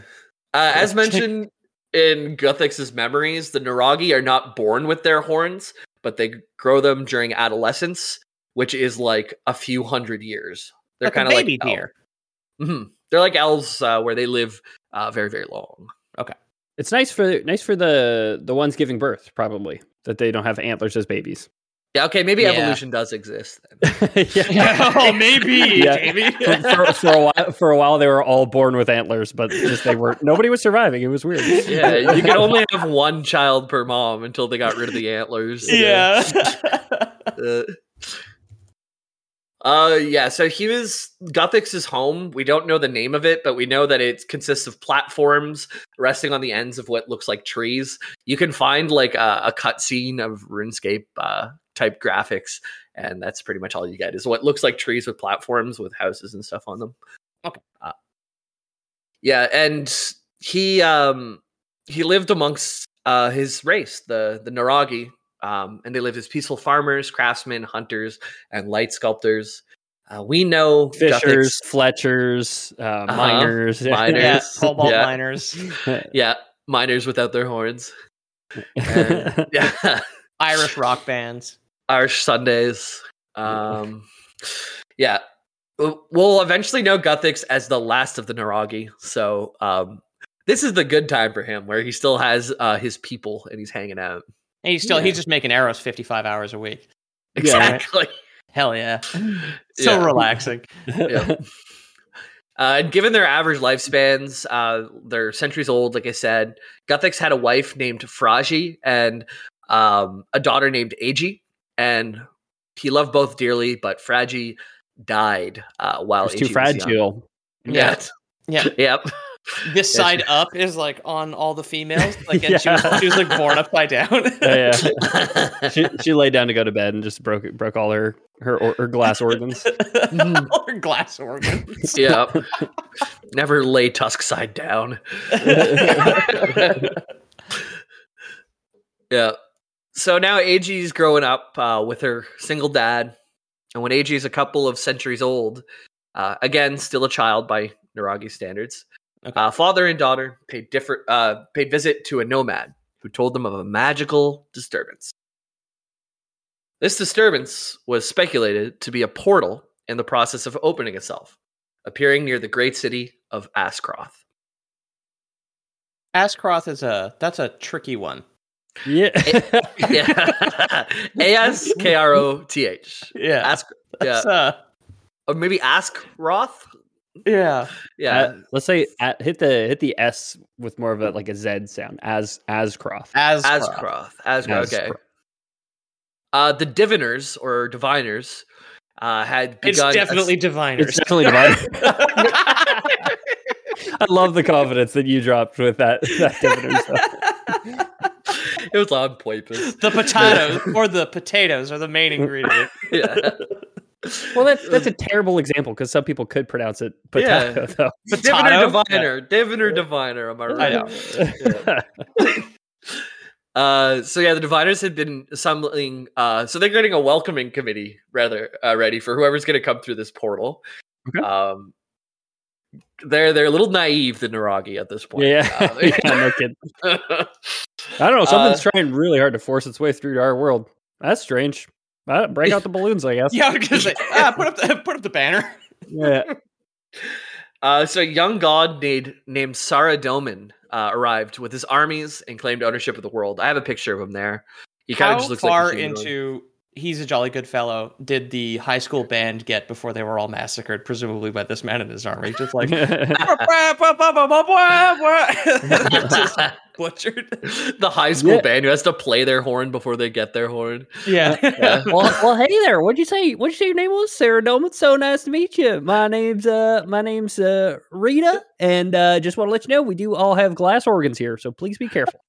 Uh, as mentioned in Guthix's memories, the Naragi are not born with their horns, but they grow them during adolescence, which is like a few hundred years. They're Like kind of like baby deer. hmm They're like elves uh, where they live uh, very, very long. It's nice for nice for the the ones giving birth, probably that they don't have antlers as babies. Yeah, okay, maybe Yeah. evolution does exist. Then. [laughs] yeah. [laughs] oh, maybe, [laughs] Yeah. Jamie. for, for, for a while, for a while, they were all born with antlers, but just they were nobody was surviving. It was weird. Yeah, you could only have one child per mom until they got rid of the antlers. yeah. Uh, uh yeah, so he was Guthix's home. We don't know the name of it, but we know that it consists of platforms resting on the ends of what looks like trees. You can find like a, a cutscene of RuneScape uh, type graphics, and that's pretty much all you get is what looks like trees with platforms with houses and stuff on them. Okay. Uh, Yeah, and he um he lived amongst uh his race, the the Naragi. Um, and they lived as peaceful farmers, craftsmen, hunters, and light sculptors. Uh, we know Fishers, Guthix- Fletchers, uh, Uh-huh. miners. [laughs] Miners. Yeah, cobalt Yeah. miners, [laughs] yeah, miners without their horns. And, [laughs] yeah, Irish rock bands. Irish Sundays. Um, yeah, We'll- we'll eventually know Guthix as the last of the Naragi. So um, this is the good time for him, where he still has uh, his people and he's hanging out. And he's still Yeah. he's just making arrows 55 hours a week. Yeah. Exactly. [laughs] Hell yeah. [laughs] So Yeah. relaxing. [laughs] Yeah. Uh, and given their average lifespans, uh, they're centuries old, like I said. Guthix had a wife named Fragi and um, a daughter named Agi, and he loved both dearly, but Fragi died uh, while It's too Agi was young. fragile. Yeah. Yeah. Yep. This Yeah, side up is like on all the females. [laughs] Like and she, was, she was like born upside down. [laughs] Yeah, yeah. [laughs] she she laid down to go to bed and just broke broke all her her, or, her glass organs. All her glass organs. yeah. Never lay tusk side down. Yeah. So now Agi's growing up uh, with her single dad, and when Agi is a couple of centuries old, uh, again still a child by Naragi standards, Okay. uh, father and daughter paid different uh, paid visit to a nomad who told them of a magical disturbance. This disturbance was speculated to be a portal in the process of opening itself, appearing near the great city of Askroth. Askroth is a that's a tricky one. Yeah. [laughs] Yeah, [laughs] A S K R O T H. Yeah. Ask, yeah, uh, or maybe Ask Roth. Yeah. Yeah, Uh, let's say at, hit the hit the S with more of a like a Z sound as as Ascroft. As Ascroth. Ascroth. Okay. Uh, the diviners or diviners uh, had It's begun. a- definitely diviners. It's definitely diviners. [laughs] [laughs] I love the confidence that you dropped with that. that diviner stuff. it was on purpose. the potatoes or the potatoes are the main [laughs] ingredient. Yeah. Well, that's that's a terrible example because some people could pronounce it potato. Though. [laughs] Diviner, Potato? diviner, diviner, diviner. Am I right? I know. [laughs] Uh, so yeah, the diviners had been assembling. Uh, so they're getting a welcoming committee rather uh, ready for whoever's going to come through this portal. Okay. Um, they're they're a little naive, the Naragi at this point. yeah, Uh, [laughs] yeah, no kid. I don't know. Something's trying really hard to force its way through to our world. That's strange. Uh, break out the [laughs] balloons, I guess. Yeah, I was [laughs] ah, put up the [laughs] put up the banner. Yeah. Uh, so a young god named named Saradomin uh, arrived with his armies and claimed ownership of the world. I have a picture of him there. He kind How of just looks far like a humanoid. into he's a jolly good fellow did the high school band get before they were all massacred, presumably by this man in his army? [laughs] [laughs] Just like [laughs] just butchered. the high school Yeah. band who has to play their horn before they get their horn. Yeah. Yeah. well, well, hey there. What'd you say? What'd you say your name was? Saradomin. So nice to meet you. My name's uh, my name's uh, Rita, and uh, just want to let you know we do all have glass organs here, so please be careful.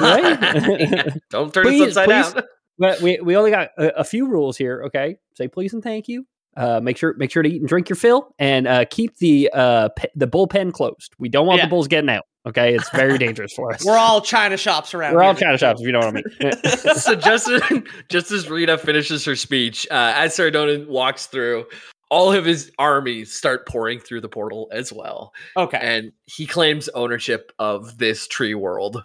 Right? Don't turn Please- us upside please. down. But we we only got a, a few rules here. Okay, say please and thank you. Uh, make sure make sure to eat and drink your fill, and uh, keep the uh pe- the bullpen closed. We don't want Yeah. the bulls getting out. Okay, it's very [laughs] dangerous for us. We're all China shops around. We're all. China shops, if you know what I mean. [laughs] [laughs] so just as, just as Rita finishes her speech, uh, as Saradomin walks through, all of his armies start pouring through the portal as well, Okay. and he claims ownership of this tree world.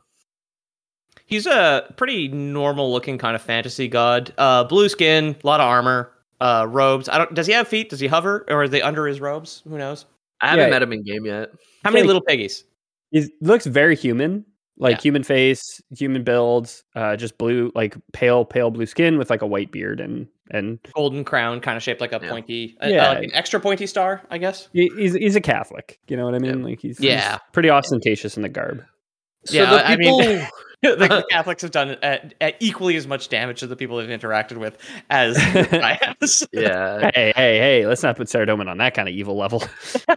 He's a pretty normal looking kind of fantasy god. Uh, blue skin, a lot of armor, uh, robes. I don't. Does he have feet? Does he hover, or are they under his robes? Who knows? I haven't Yeah. met him in game yet. How many Like- little piggies? He looks very human, like Yeah. human face, human builds, uh, just blue, like pale, pale blue skin with like a white beard and and Golden crown, kind of shaped like a Yeah. pointy, uh, Yeah. uh, like an extra pointy star, I guess. he, he's he's a Catholic. You know what I mean? Like he's, he's Yeah. pretty ostentatious in the garb. So Yeah, the I mean- [laughs] [laughs] people, the, the [laughs] Catholics have done uh, uh, equally as much damage to the people they've interacted with as I have. has. yeah. [laughs] Hey, hey, hey! Let's not put Saradomin on that kind of evil level.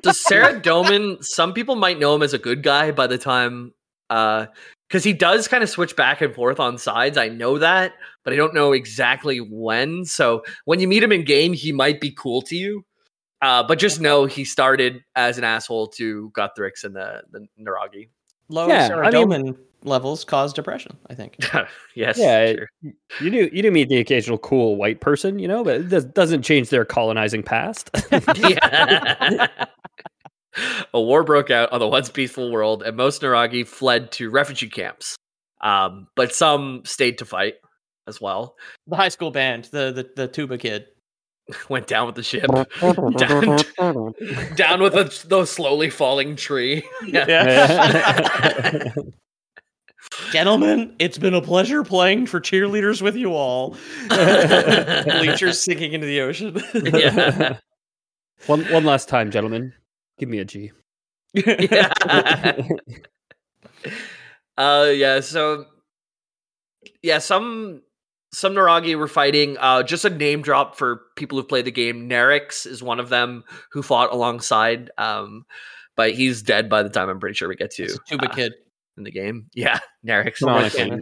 Does Saradomin? Some people might know him as a good guy by the time, because he does kind of switch back and forth on sides. I know that, but I don't know exactly when. So when you meet him in game, he might be cool to you. Uh, but just know he started as an asshole to Guthrix and the the Naragi. Low Yeah, I mean- serotonin levels cause depression. I think. [laughs] yes. Yeah, sure. You do you do meet the occasional cool white person, you know, but it does, doesn't change their colonizing past. [laughs] [laughs] A war broke out on the once peaceful world, and most Naragi fled to refugee camps. Um, but some stayed to fight as well. The high school band, the the, the tuba kid. Went down with the ship, down, down with a, the slowly falling tree. Yeah. Gentlemen, it's been a pleasure playing for cheerleaders with you all. [laughs] Bleachers sinking into the ocean. yeah. [laughs] one one last time, gentlemen. Give me a G. yeah. [laughs] uh yeah, so yeah, some some Naragi were fighting. Uh just a name drop for people who've played the game. Nerix is one of them who fought alongside. Um but he's dead by the time I'm pretty sure we get to It's tuba uh, kid. In the game. [laughs] Yeah, Nerix. Canonically,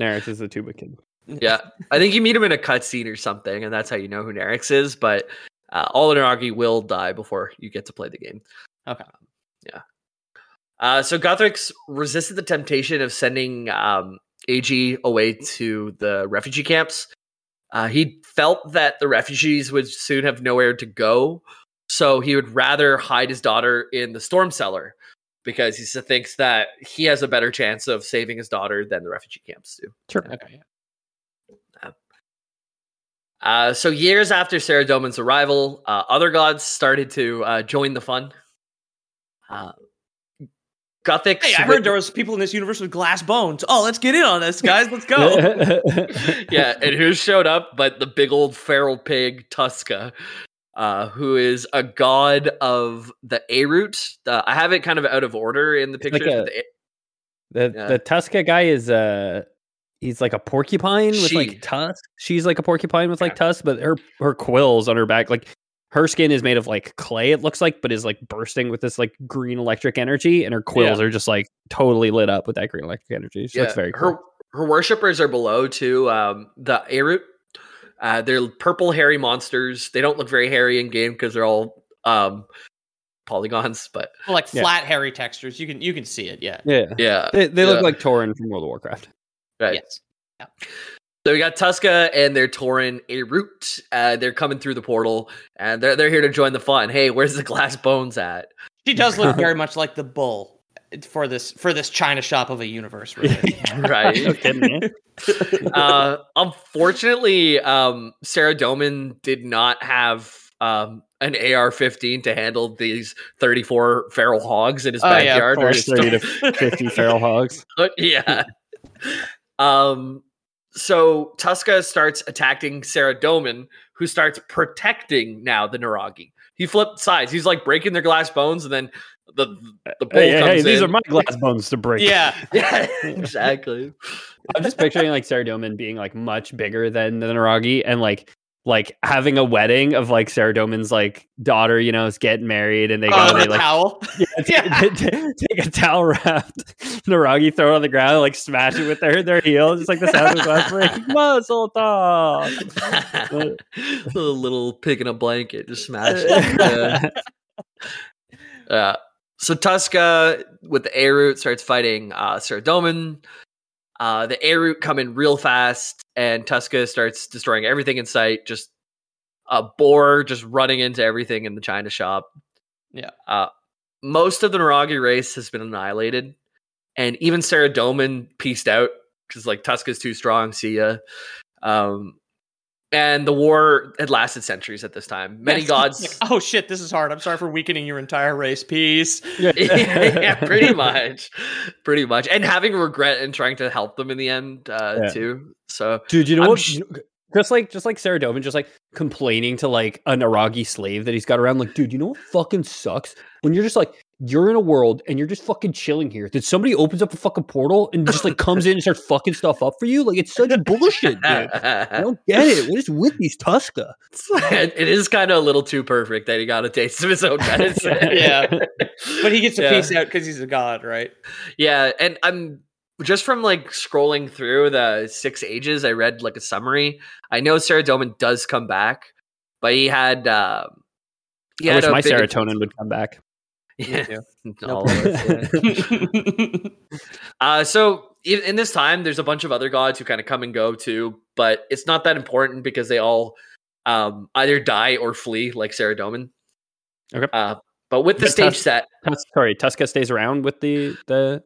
Nerix is a tuba kid. [laughs] yeah. I think you meet him in a cutscene or something, and that's how you know who Nerix is, but uh, all the Naragi will die before you get to play the game. Okay. yeah. Uh, so Gothrix resisted the temptation of sending um, Agi away to the refugee camps. Uh, he felt that the refugees would soon have nowhere to go, so he would rather hide his daughter in the storm cellar because he thinks that he has a better chance of saving his daughter than the refugee camps do. Sure. Okay. Uh, so years after Sarah Saradomin's arrival, uh, other gods started to uh, join the fun. Uh, Gothic. Hey, I heard there was people in this universe with glass bones. Oh, let's get in on this, guys. Let's go. [laughs] yeah, and who showed up but the big old feral pig Tuska, uh, who is a god of the Airut. Uh, I have it kind of out of order in the It's like pictures. a- the A- the Yeah. the Tuska guy is uh he's like a porcupine with She. like tusks. She's like a porcupine with like Yeah. tusks, but her her quills on her back, like her skin is made of like clay, it looks like, but is like bursting with this like green electric energy, and her quills are just like totally lit up with that green electric energy. She looks very her cool. her worshippers are below too. Um, the Airut, uh, they're purple hairy monsters. They don't look very hairy in game because they're all um, polygons. But like Yeah. flat, hairy textures. You can you can see it. Yeah. Yeah. yeah, They, they look like Tauren from World of Warcraft. right. Yes. So we got Tuska and their Tauren Airut. Uh, they're coming through the portal, and they're they're here to join the fun. Hey, where's the glass bones at? She does look [laughs] very much like the bull for this for this China shop of a universe. Really. [laughs] [laughs] Right. No kidding, man. [laughs] uh, unfortunately, um, Saradomin did not have um, an AR-15 to handle these 34 feral hogs in his Oh, yeah, of backyard. course. his 30 to 50 feral hogs. yeah. Um. So Tuska starts attacking Saradomin, who starts protecting now the Naragi. He flipped sides. He's like breaking their glass bones, and then the uh, the bull Hey, hey, comes hey, these in. are my glass bones to break. yeah. [laughs] [laughs] yeah, exactly. I'm just picturing like Saradomin being like much bigger than the Naragi and like like having a wedding of like Saradomin's like daughter, you know, is getting married and they go Oh, and they like towel. [laughs] yeah, t- t- take a towel wrapped Naragi, throw it on the ground, like smash it with their their heel. It's like the sound of glass break. Muscle talk. a little pig in a blanket, just smash it. Yeah. Yeah. So Tuska with the Airut starts fighting uh Saradomin. Uh the Airut come in real fast and Tuska starts destroying everything in sight, just a boar just running into everything in the China shop. Yeah. Uh most of the Naragi race has been annihilated. And even Saradomin pieced out because like Tuska's too strong, see ya. Um and the war had lasted centuries at this time. Many Yes. gods Like, [laughs] oh shit, this is hard. I'm sorry for weakening your entire race. Peace. [laughs] [laughs] yeah, pretty much, pretty much, and having regret and trying to help them in the end uh, Yeah. too. So Dude, you know I'm what? sh- You know- just like just like Saradomin, just like complaining to like an Aragi slave that he's got around. Like, dude, you know what fucking sucks? When you're just like you're in a world and you're just fucking chilling here. That somebody opens up a fucking portal and just like comes in and starts fucking stuff up for you. Like it's such bullshit, dude. I don't get it. What is with these Tuska? [laughs] it it is kind of a little too perfect that he got a taste of his own [laughs] medicine. Yeah. But he gets to Yeah. piece out because he's a god, right? Yeah, and I'm just from like scrolling through the six ages, I read like a summary. I know Saradomin does come back, but he had um He I had wish a my big serotonin would come back. Yeah. [laughs] All of us, yeah. [laughs] Uh, so in, in this time, there's a bunch of other gods who kind of come and go too, but it's not that important because they all um, either die or flee, like Saradomin. Okay. Uh, but with the But stage Tus- set, Tus- sorry, Tuska stays around with the the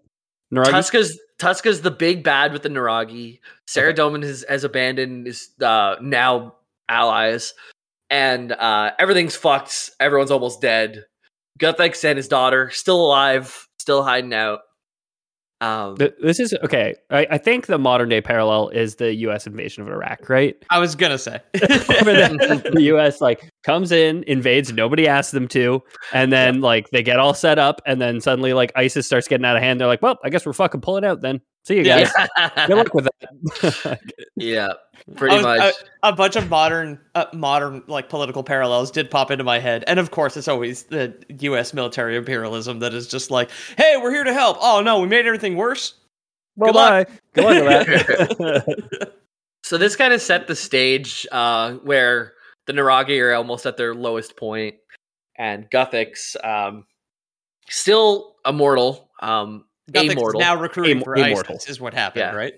Naragi. Tuska's Tuska's the big bad with the Naragi. Saradomin has, has abandoned his uh, now allies, and uh, everything's fucked. Everyone's almost dead. Guthix and his daughter still alive, still hiding out. Um, this is okay. I, I think the modern day parallel is the U.S. invasion of Iraq, right? I was gonna say. [laughs] [laughs] The, the U.S. like comes in, invades, nobody asks them to, and then like they get all set up, and then suddenly like ISIS starts getting out of hand. They're like, "Well, I guess we're fucking pulling out then. See you guys. [laughs] Good luck with that." yeah, pretty was- much. a bunch of modern, uh, modern like political parallels did pop into my head, and of course, it's always the U.S. military imperialism that is just like, "Hey, we're here to help." Oh no, we made everything worse. well, Good luck. bye. Good luck with that. [laughs] so this kind of set the stage uh, where the Naragi are almost at their lowest point, and Guthix, um, still immortal, um, Guthix is immortal. now recruiting Am- for immortal. ISIS is what happened, Yeah. right?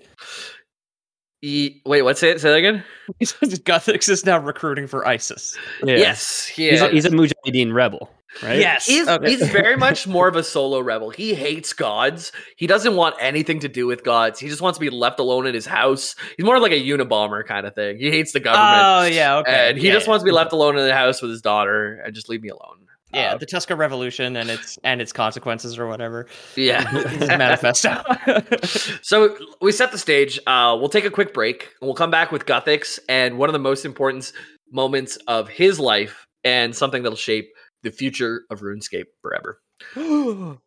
E- wait, what's it? Say that again. [laughs] Guthix is now recruiting for ISIS. Yeah. Yes, he He's, a, he's a Mujahideen rebel, right? Yes, He's, Okay. he's very [laughs] much more of a solo rebel. He hates gods. He doesn't want anything to do with gods. He just wants to be left alone in his house. He's more like a Unabomber kind of thing. He hates the government. Oh yeah, okay. and he Yeah, just yeah. wants to be left alone in the house with his daughter and just leave me alone. Yeah, Uh, the Tuska Revolution and its and its consequences or whatever. yeah. [laughs] His manifesto. [laughs] so we set the stage. Uh, we'll take a quick break and we'll come back with Guthix and one of the most important moments of his life and something that'll shape the future of RuneScape forever. [gasps]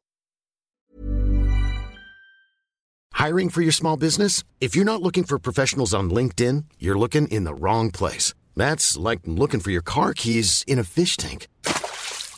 Hiring for your small business? If you're not looking for professionals on LinkedIn, you're looking in the wrong place. That's like looking for your car keys in a fish tank.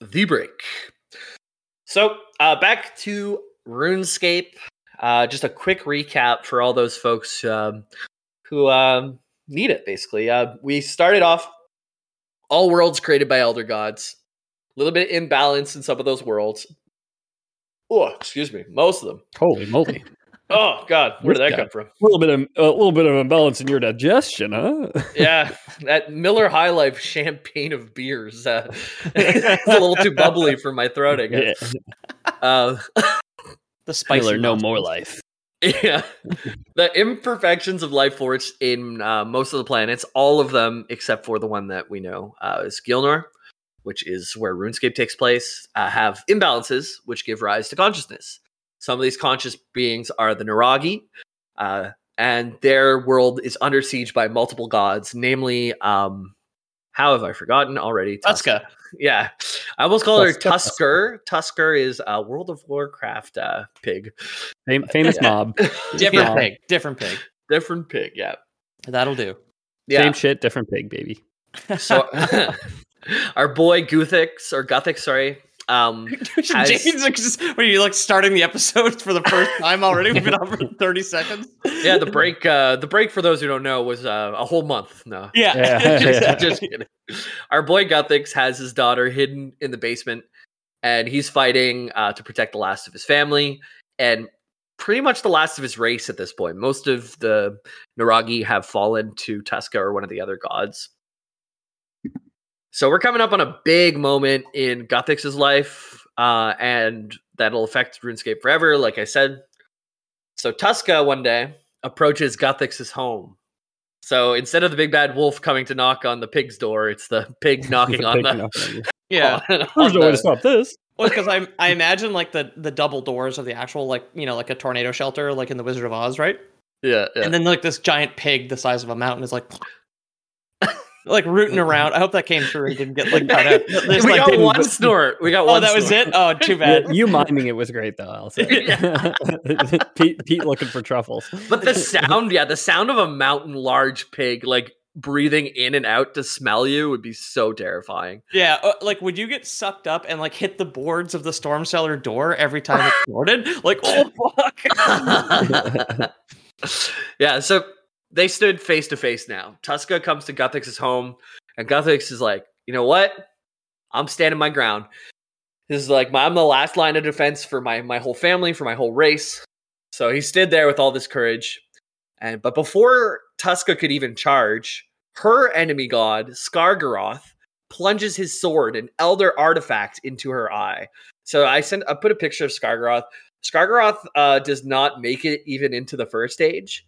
the break. So, uh, back to RuneScape. Uh, just a quick recap for all those folks um, who um, need it, basically. Uh, we started off all worlds created by Elder Gods. A little bit imbalance in some of those worlds. Oh, excuse me, most of them. Holy moly! Oh God, where did that come from? A little bit of a little bit of imbalance in your digestion, huh? [laughs] Yeah, that Miller High Life champagne of beers. Uh, [laughs] it's a little too bubbly for my throat, I yeah. guess. Uh, [laughs] the spicy Miller, no more life. Yeah. the imperfections of life force in uh, most of the planets, all of them except for the one that we know uh, is Gielinor, which is where RuneScape takes place, uh, have imbalances which give rise to consciousness. Some of these conscious beings are the Naragi, uh, and their world is under siege by multiple gods, namely, um, how have I forgotten already? Tuska. Yeah, I almost called her Tusker. Tusker is a World of Warcraft uh, pig. Fam- famous Yeah. mob. [laughs] Different Yeah. pig. Different pig. Different pig, yeah. That'll do. Yeah. Same shit, different pig, baby. So [laughs] [laughs] our boy Guthix or Guthix, sorry. Um [laughs] Has- James, like, just, when you like starting the episode for the first [laughs] time already, we've been on for [laughs] thirty seconds. yeah, the break uh the break for those who don't know was uh, a whole month. No. Yeah, Yeah. just, just kidding. Our boy Guthix has his daughter hidden in the basement and he's fighting uh, to protect the last of his family and pretty much the last of his race at this point. Most of the Naragi have fallen to Tuska or one of the other gods. So we're coming up on a big moment in Guthix's life. uh, and that'll affect RuneScape forever. Like I said, so Tuska one day approaches Guthix's home. So instead of the big bad wolf coming to knock on the pig's door, it's the pig [laughs] knocking on Big the. enough [laughs] on you. Yeah. on- There's on no way to stop this. Well, because I I imagine like the the double doors of the actual like you know like a tornado shelter like in the Wizard of Oz, right? Yeah, yeah. And then like this giant pig the size of a mountain is like like rooting around. I hope that came through and didn't get like cut out. This, we like, got didn't- one snort. We got Oh, one. that was it. Oh, too bad. you miming it was great though. I'll say. [laughs] [laughs] Pete, Pete looking for truffles. But the sound, yeah, the sound of a mountain large pig like breathing in and out to smell you would be so terrifying. Yeah, uh, like would you get sucked up and like hit the boards of the storm cellar door every time it snorted? Like, [laughs] oh fuck. yeah, so they stood face to face now. Tuska comes to Guthix's home, and Guthix is like, you know what? I'm standing my ground. This is like my, I'm the last line of defense for my my whole family, for my whole race. So he stood there with all this courage. And but before Tuska could even charge, her enemy god, Skargaroth, plunges his sword, an elder artifact, into her eye. So I sent I put a picture of Skargaroth. Skargaroth uh, does not make it even into the first stage.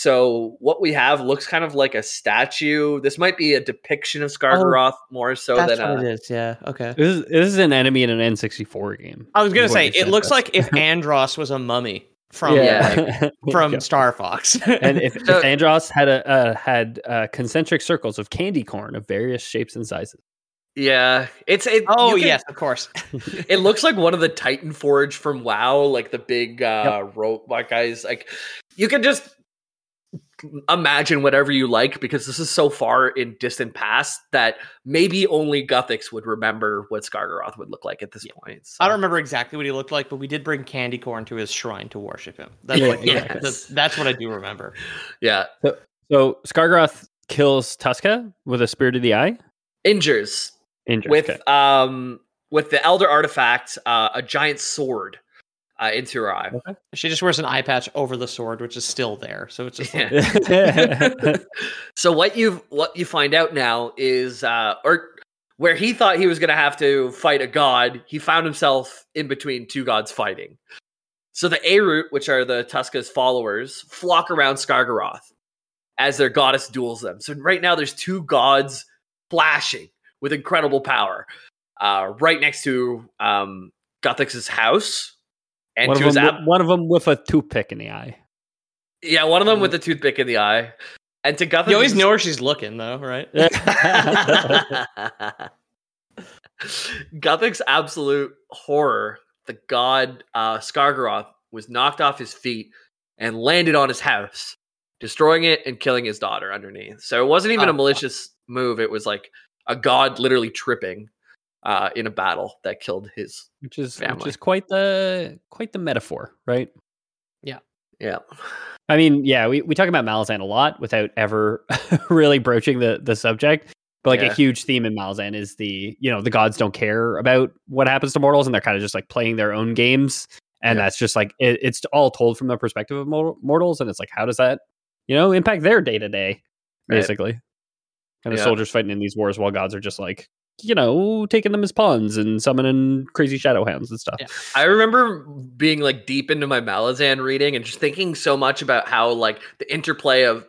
So what we have looks kind of like a statue. This might be a depiction of Skargaroth more so That's than what a, it is. Yeah. Okay. This is, this is an enemy in an N64 game. I was gonna say it looks but- like if [laughs] Andross was a mummy from Yeah. like, [laughs] from Yeah. Star Fox. [laughs] and if, if Andross had a uh, had uh, concentric circles of candy corn of various shapes and sizes. yeah. It's it. oh can- yes, of course. it looks like one of the Titan Forge from WoW, like the big uh rope like guys. Like you can just imagine whatever you like because this is so far in distant past that maybe only Guthix would remember what Skargaroth would look like at this point. I don't remember exactly what he looked like, but we did bring candy corn to his shrine to worship him. That's Yeah, like exactly. that's, that's what I do remember. [laughs] Yeah, So Skargaroth kills Tuska with a spear to the eye. injures Injured. with okay. um with the Elder artifact, uh, a giant sword uh, into her eye. She just wears an eye patch over the sword, which is still there. So it's just Yeah. [laughs] [laughs] so what you what you find out now is uh or where he thought he was going to have to fight a god, he found himself in between two gods fighting. So the Airut, which are the Tuska's followers, flock around Skargaroth as their goddess duels them. So right now there's two gods flashing with incredible power. Uh, right next to um Guthix's house and one, of them, ab- with- one of them with a toothpick in the eye. yeah, one of them with the toothpick in the eye. And to Guthix you always know where she's looking, though, right? Guthix's [laughs] [laughs] absolute horror. The god uh, Skargaroth was knocked off his feet and landed on his house, destroying it and killing his daughter underneath. So it wasn't even Oh, a malicious move. It was like a god literally tripping uh, in a battle that killed his. which is which is quite the quite the metaphor, right? Yeah, Yeah. I mean, yeah, we, we talk about Malazan a lot without ever [laughs] really broaching the the subject. But like Yeah. a huge theme in Malazan is the you know the gods don't care about what happens to mortals, and they're kind of just like playing their own games, and Yeah. that's just like it, it's all told from the perspective of mortals, and it's like how does that you know impact their day to day, Right. basically. And the Yeah. soldiers fighting in these wars while gods are just like you know taking them as pawns and summoning crazy shadow hounds and stuff. Yeah. I remember being like deep into my Malazan reading and just thinking so much about how like the interplay of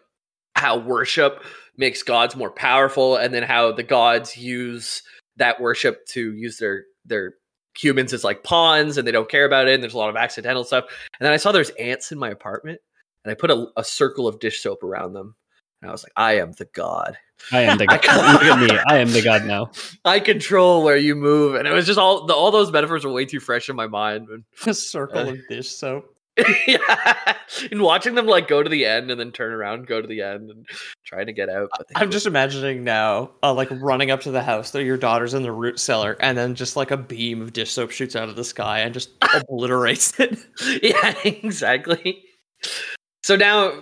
how worship makes gods more powerful and then how the gods use that worship to use their their humans as like pawns and they don't care about it and there's a lot of accidental stuff. And then I saw there's ants in my apartment and I put a, a circle of dish soap around them. And I was like, I am the god. I am the god. Look at me. [laughs] I am the god now. I control where you move. And it was just all the, all those metaphors were way too fresh in my mind. And [laughs] A circle Uh, of dish soap. [laughs] yeah, and watching them like go to the end and then turn around, go to the end, and trying to get out. But I'm just imagining now, uh, like running up to the house. There, your daughter's in the root cellar, and then just like a beam of dish soap shoots out of the sky and just obliterates it. yeah, exactly. So now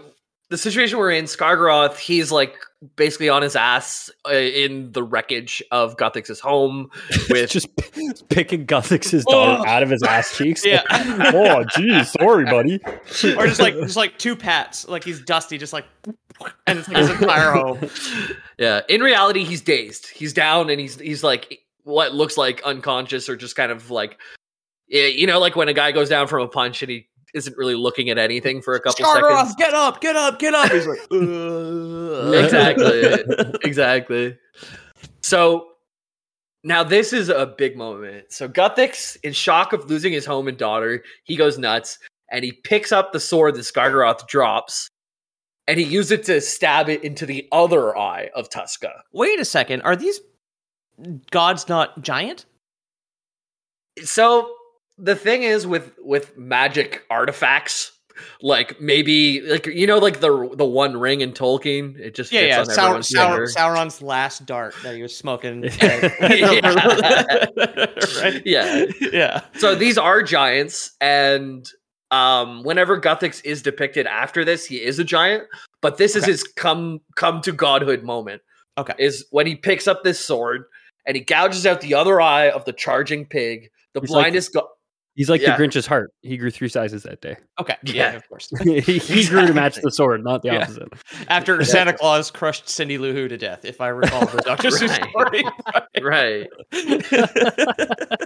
the situation we're in, Skargaroth, he's like basically on his ass uh, in the wreckage of Guthix's home [laughs] with just p- picking Guthix's daughter out of his ass cheeks. Yeah. oh, geez, sorry, buddy. [laughs] or just like just like two pats, like he's dusty, just like, and it's like his entire home. [laughs] yeah. In reality, he's dazed. He's down, and he's he's like what looks like unconscious or just kind of like yeah, you know, like when a guy goes down from a punch and he isn't really looking at anything for a couple Skargaroth, seconds. get up, get up, get up. He's like, [laughs] "Ugh." exactly exactly so now this is a big moment so guthix in shock of losing his home and daughter he goes nuts and he picks up the sword that skargaroth drops and he uses it to stab it into the other eye of tuska Wait a second. Are these gods not giant? so the thing is with with magic artifacts like maybe like you know like the the one ring in tolkien it just Yeah, fits yeah. on Sauron, everyone's Sauron. Sauron's last dart that he was smoking. [laughs] [laughs] right? yeah Yeah. so these are giants and um whenever guthix is depicted after this he is a giant but this is his come come to godhood moment Okay. is when he picks up this sword and he gouges out the other eye of the charging pig the He's like- blindest go- He's like Yeah. the Grinch's heart. He grew three sizes that day. Okay. [laughs] Yeah. Of course. [laughs] he he grew to match the sword, not the opposite. [laughs] After Santa Claus crushed Cindy Lou Who to death, if I recall the Doctor Seuss story. right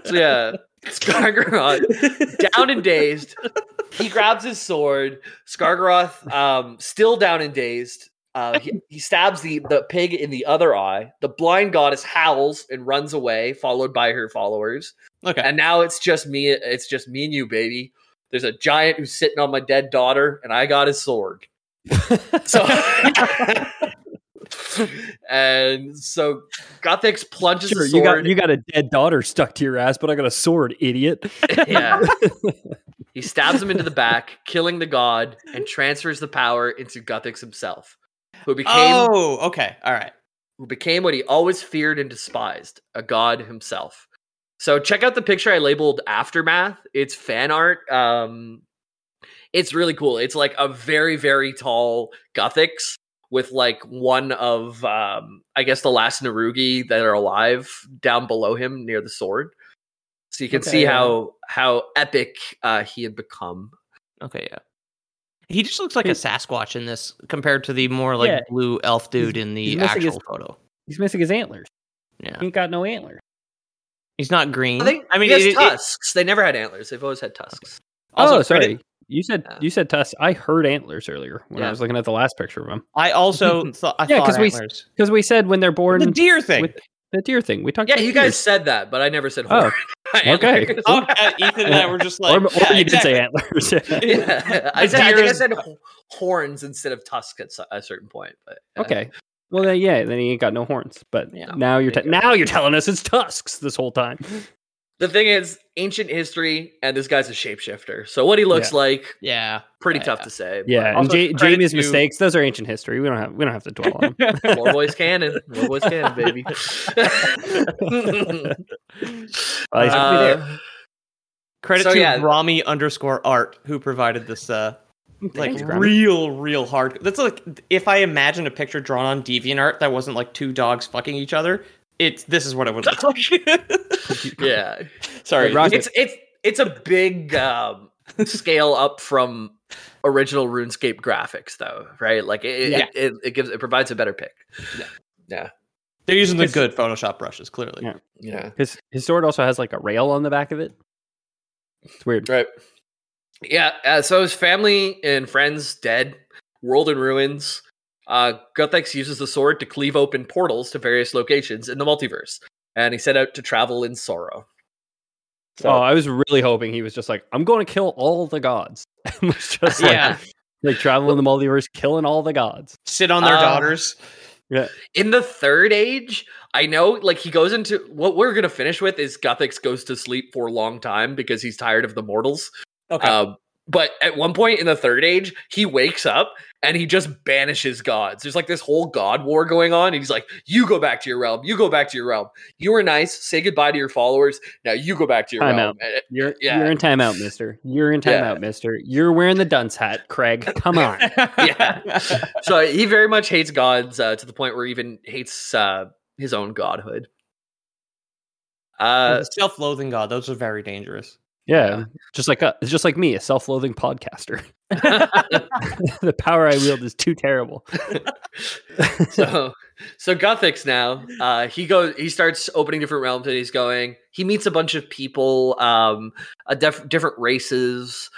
so yeah skargaroth down and dazed he grabs his sword skargaroth um still down and dazed uh, he, he stabs the, the pig in the other eye. The blind goddess howls and runs away, followed by her followers. okay. And now it's just me. It's just me and you, baby. There's a giant who's sitting on my dead daughter, and I got his sword. So, [laughs] and so Guthix plunges Sure, the you got you got a dead daughter stuck to your ass, but I got a sword, idiot. [laughs] yeah. [laughs] he stabs him into the back, killing the god, and transfers the power into Guthix himself, who became oh, okay. All right. who became what he always feared and despised, a god himself. So check out the picture I labeled aftermath. It's fan art. Um it's really cool. It's like a very very tall Guthix with like one of um I guess the last Naragi that are alive down below him near the sword. So you can Okay, see yeah. how how epic uh he had become. Okay, yeah. He just looks like a Sasquatch in this compared to the more like Yeah. blue elf dude in the he's missing his- actual photo. He's missing his antlers. Yeah. He ain't got no antlers. He's not green. I, think, I mean, he has it- it- tusks. they never had antlers. They've always had tusks. Also, oh, sorry. credit- You said Yeah. you said tusk. I heard antlers earlier when Yeah. I was looking at the last picture of him. I also [laughs] thought I Yeah, thought 'cause we- antlers. Because we said when they're born, the deer thing. with the deer thing. We talked. Yeah, about you guys said that, but I never said Oh, [laughs] horn. okay. Antlers. oh, Ethan and I were just like, or, or yeah, you did say antlers. [laughs] [laughs] Yeah. I said I think I said horns instead of tusks at a certain point. But uh, okay. Well, then, yeah, then he ain't got no horns. But Yeah. now you're te- now you're telling us it's tusks this whole time. The thing is, ancient history, and this guy's a shapeshifter. So what he looks Yeah. like, Yeah. pretty Yeah, tough yeah. to say. Yeah, and Also, Ja- credit Jamie's to- mistakes. Those are ancient history. We don't have we don't have to dwell on. them. but Lore Boys canon, Lore Boys canon, baby. [laughs] [laughs] Well, he's gonna there. Uh, Credit So, to yeah. Rami underscore art who provided this uh like Thanks, real, real hard. That's like if I imagine a picture drawn on DeviantArt that wasn't like two dogs fucking each other. It's this is what I would look like. [laughs] yeah, Sorry, Rocket. it's it's it's a big um, scale up from original RuneScape graphics, though, right? Like it, Yeah. it, it, it gives it provides a better pick. Yeah, yeah. They're using the good Photoshop brushes. Clearly, Yeah. Yeah, His his sword also has like a rail on the back of it. It's weird. right. Yeah, uh, so his family and friends dead, world in ruins. Uh, Guthix uses the sword to cleave open portals to various locations in the multiverse, and he set out to travel in sorrow. So, Oh, I was really hoping he was just like, I'm going to kill all the gods. [laughs] Was just like, Yeah. like traveling the multiverse, killing all the gods. sit on their Uh, daughters. Yeah. In the third age, I know like he goes into what we're gonna finish with is Guthix goes to sleep for a long time because he's tired of the mortals. Okay, Um, but at one point in the third age, he wakes up and he just banishes gods. There's like this whole god war going on. And he's like, You go back to your realm. You go back to your realm. You were nice. Say goodbye to your followers. Now you go back to your Time realm. And- You're Yeah. you're in timeout, mister. You're in Yeah. timeout, mister. You're wearing the dunce hat, Craig. Come on. [laughs] yeah. so he very much hates gods uh, to the point where he even hates uh, his own godhood. Uh, self-loathing god. Those are very dangerous. Yeah. Just like a, just like me, a self-loathing podcaster. [laughs] the power I wield is too terrible. [laughs] so so Guthix now, uh, he goes, he starts opening different realms, and he's going. He meets a bunch of people, um, a def- different races.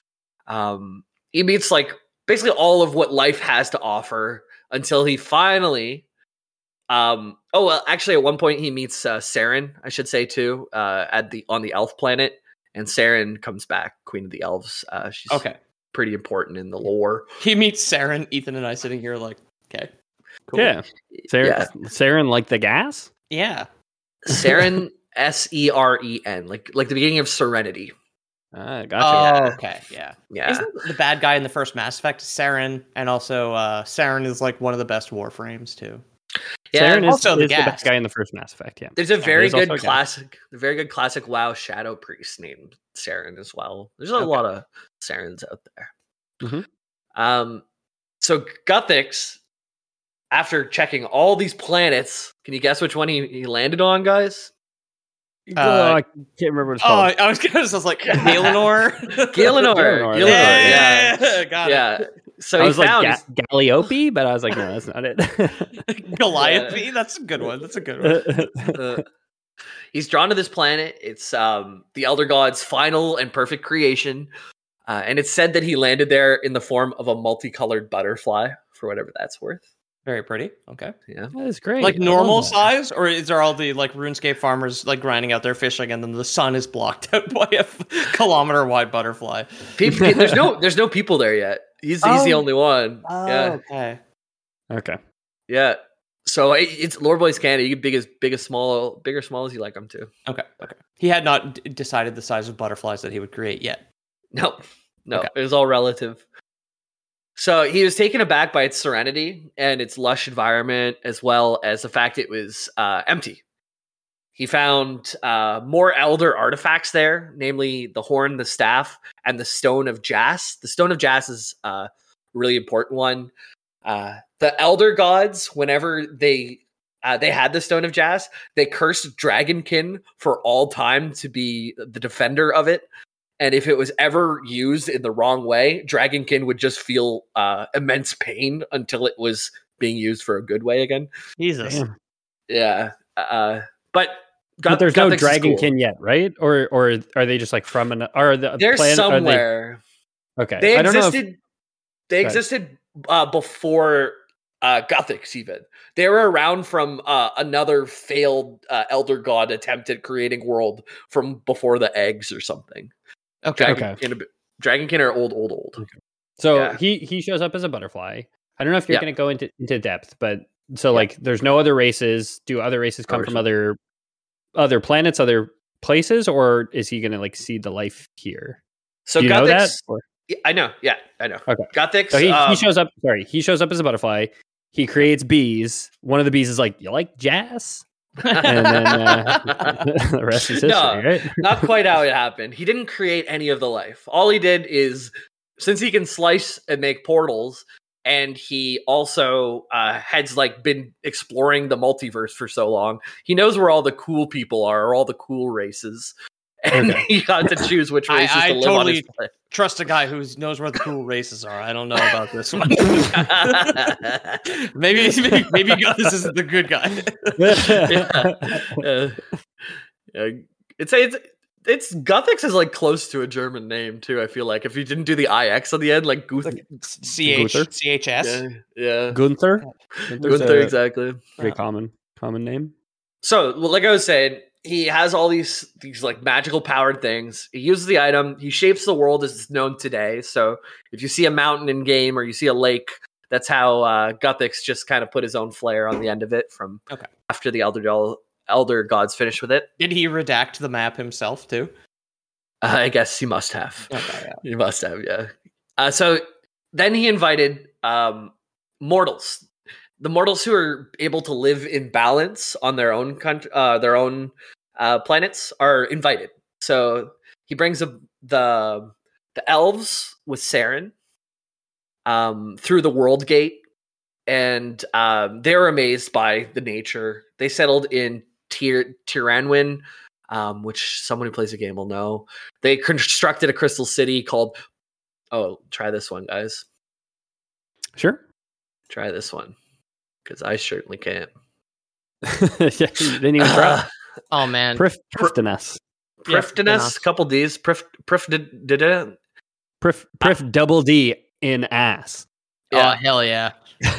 Um, he meets like basically all of what life has to offer until he finally. Um. Oh well, actually, at one point he meets uh, Seren, I should say too, uh, at the on the elf planet, and Seren comes back, Queen of the Elves. Uh, she's Okay. pretty important in the lore. He meets Seren, Ethan, and I sitting here like, okay, cool. Yeah. Seren, Yeah. Saren like the gas? yeah. Seren, [laughs] S E R E N, like like the beginning of Serenity. Ah, gotcha. Oh, yeah. okay, yeah. Yeah. Isn't the bad guy in the first Mass Effect Saren, and also uh, Saren is like one of the best warframes too. Yeah. Saren is, the is the best guy in the first Mass Effect. Yeah. There's a very there's also good classic, a very good classic WoW Shadow Priest named Saren as well. There's a Okay. lot of Sarens out there. Mhm. Um, so Guthix, after checking all these planets, can you guess which one he, he landed on, guys? oh, Uh, I can't remember what it's Oh, called. I was gonna I was like [laughs] Galenor. Galenor. Galenor, Galenor, yeah. yeah. [laughs] got Yeah. It. So I he was like found Ga- Galliope, but I was like, no, that's not it. [laughs] Goliath. That's a good one. That's a good one. [laughs] uh, he's drawn to this planet. It's um, the Elder God's final and perfect creation. Uh, and it's said that he landed there in the form of a multicolored butterfly, for whatever that's worth. Very pretty. Okay. Yeah. that is great. Like normal size, or is there all the like RuneScape farmers like grinding out their fishing, and then the sun is blocked [laughs] out by a kilometer wide butterfly? People, there's no there's no people there yet. He's he's the Oh. only one. Oh, Yeah. okay. Okay. Yeah. So it, it's Lore Boys candy. You can big as big as small, big or small as you like them to. Okay. Okay. He had not d- decided the size of butterflies that he would create yet. No, no, Okay. it was all relative. So he was taken aback by its serenity and its lush environment, as well as the fact it was uh, empty. He found uh, more elder artifacts there, namely the horn, the staff, and the stone of Jas. The stone of Jas is uh, a really important one. Uh, the elder gods, whenever they uh, they had the stone of Jas, they cursed Dragonkin for all time to be the defender of it and if it was ever used in the wrong way, Dragonkin would just feel uh, immense pain until it was being used for a good way again. Jesus. Damn. Yeah, uh, but But there's no Guthix is cool. Dragonkin yet, right? Or or are they just like from an? Are the They're plan- are they- somewhere. okay, They, I don't know. If, existed. they existed uh, before uh, Guthix. Even they were around from uh, another failed uh, Elder God attempt at creating world from before the eggs or something. Okay. Dragonkin, Dragonkin are old, old, old. so yeah. he he shows up as a butterfly. I don't know if you're Yeah. going to go into into depth, but so like, there's no other races. Do other races come Or from some- other other planets, other places, or is he going to like see the life here? So you know that? Or- I know. Yeah, I know. Okay. Guthix. So he, um, he shows up. Sorry, he shows up as a butterfly. He creates bees. One of the bees is like, "You like jazz?" And then uh, [laughs] the rest is [laughs] history, No. right? not quite how it [laughs] happened. He didn't create any of the life. All he did is, since he can slice and make portals, and he also uh, has like been exploring the multiverse for so long, he knows where all the cool people are, or all the cool races, [laughs] and Okay. he got to choose which [laughs] I- races I to live on his totally- Trust a guy who knows where the cool races are. I don't know about this [laughs] one. planet. maybe maybe, maybe this isn't the good guy. yeah. Uh, yeah. It's it's it's Guthix is like close to a German name too. I feel like if you didn't do the ix on the end, like Guth. C H Gunther? C H S. Yeah, yeah. Gunther. Gunther's Gunther, a exactly. Pretty common common name. So, well, like I was saying, he has all these these like magical powered things. He uses the item. He shapes the world as it's known today. So, if you see a mountain in game or you see a lake, that's how uh, Guthix just kind of put his own flair on the end of it from Okay. after the elder Doll- elder gods finished with it. Did he redact the map himself too? Uh, I guess he must have. Okay, yeah. [laughs] He must have, yeah. Uh, so then he invited um, mortals, the mortals who are able to live in balance on their own country, uh, their own uh, planets, are invited. So he brings a, the the elves with Seren um, through the world gate, and um, they're amazed by the nature. They settled in Tir- Tirannwn, um, which someone who plays the game will know. They constructed a crystal city called. Oh, try this one, guys. Sure. Try this one, because I certainly can't. [laughs] yeah, you didn't even try. [laughs] Oh man. Prif- Prifddinas. Yeah, Prifddinas, Prifddinas. couple D's. Prif, Prif, did, did it? Prif, Prif double D in ass. Oh hell yeah.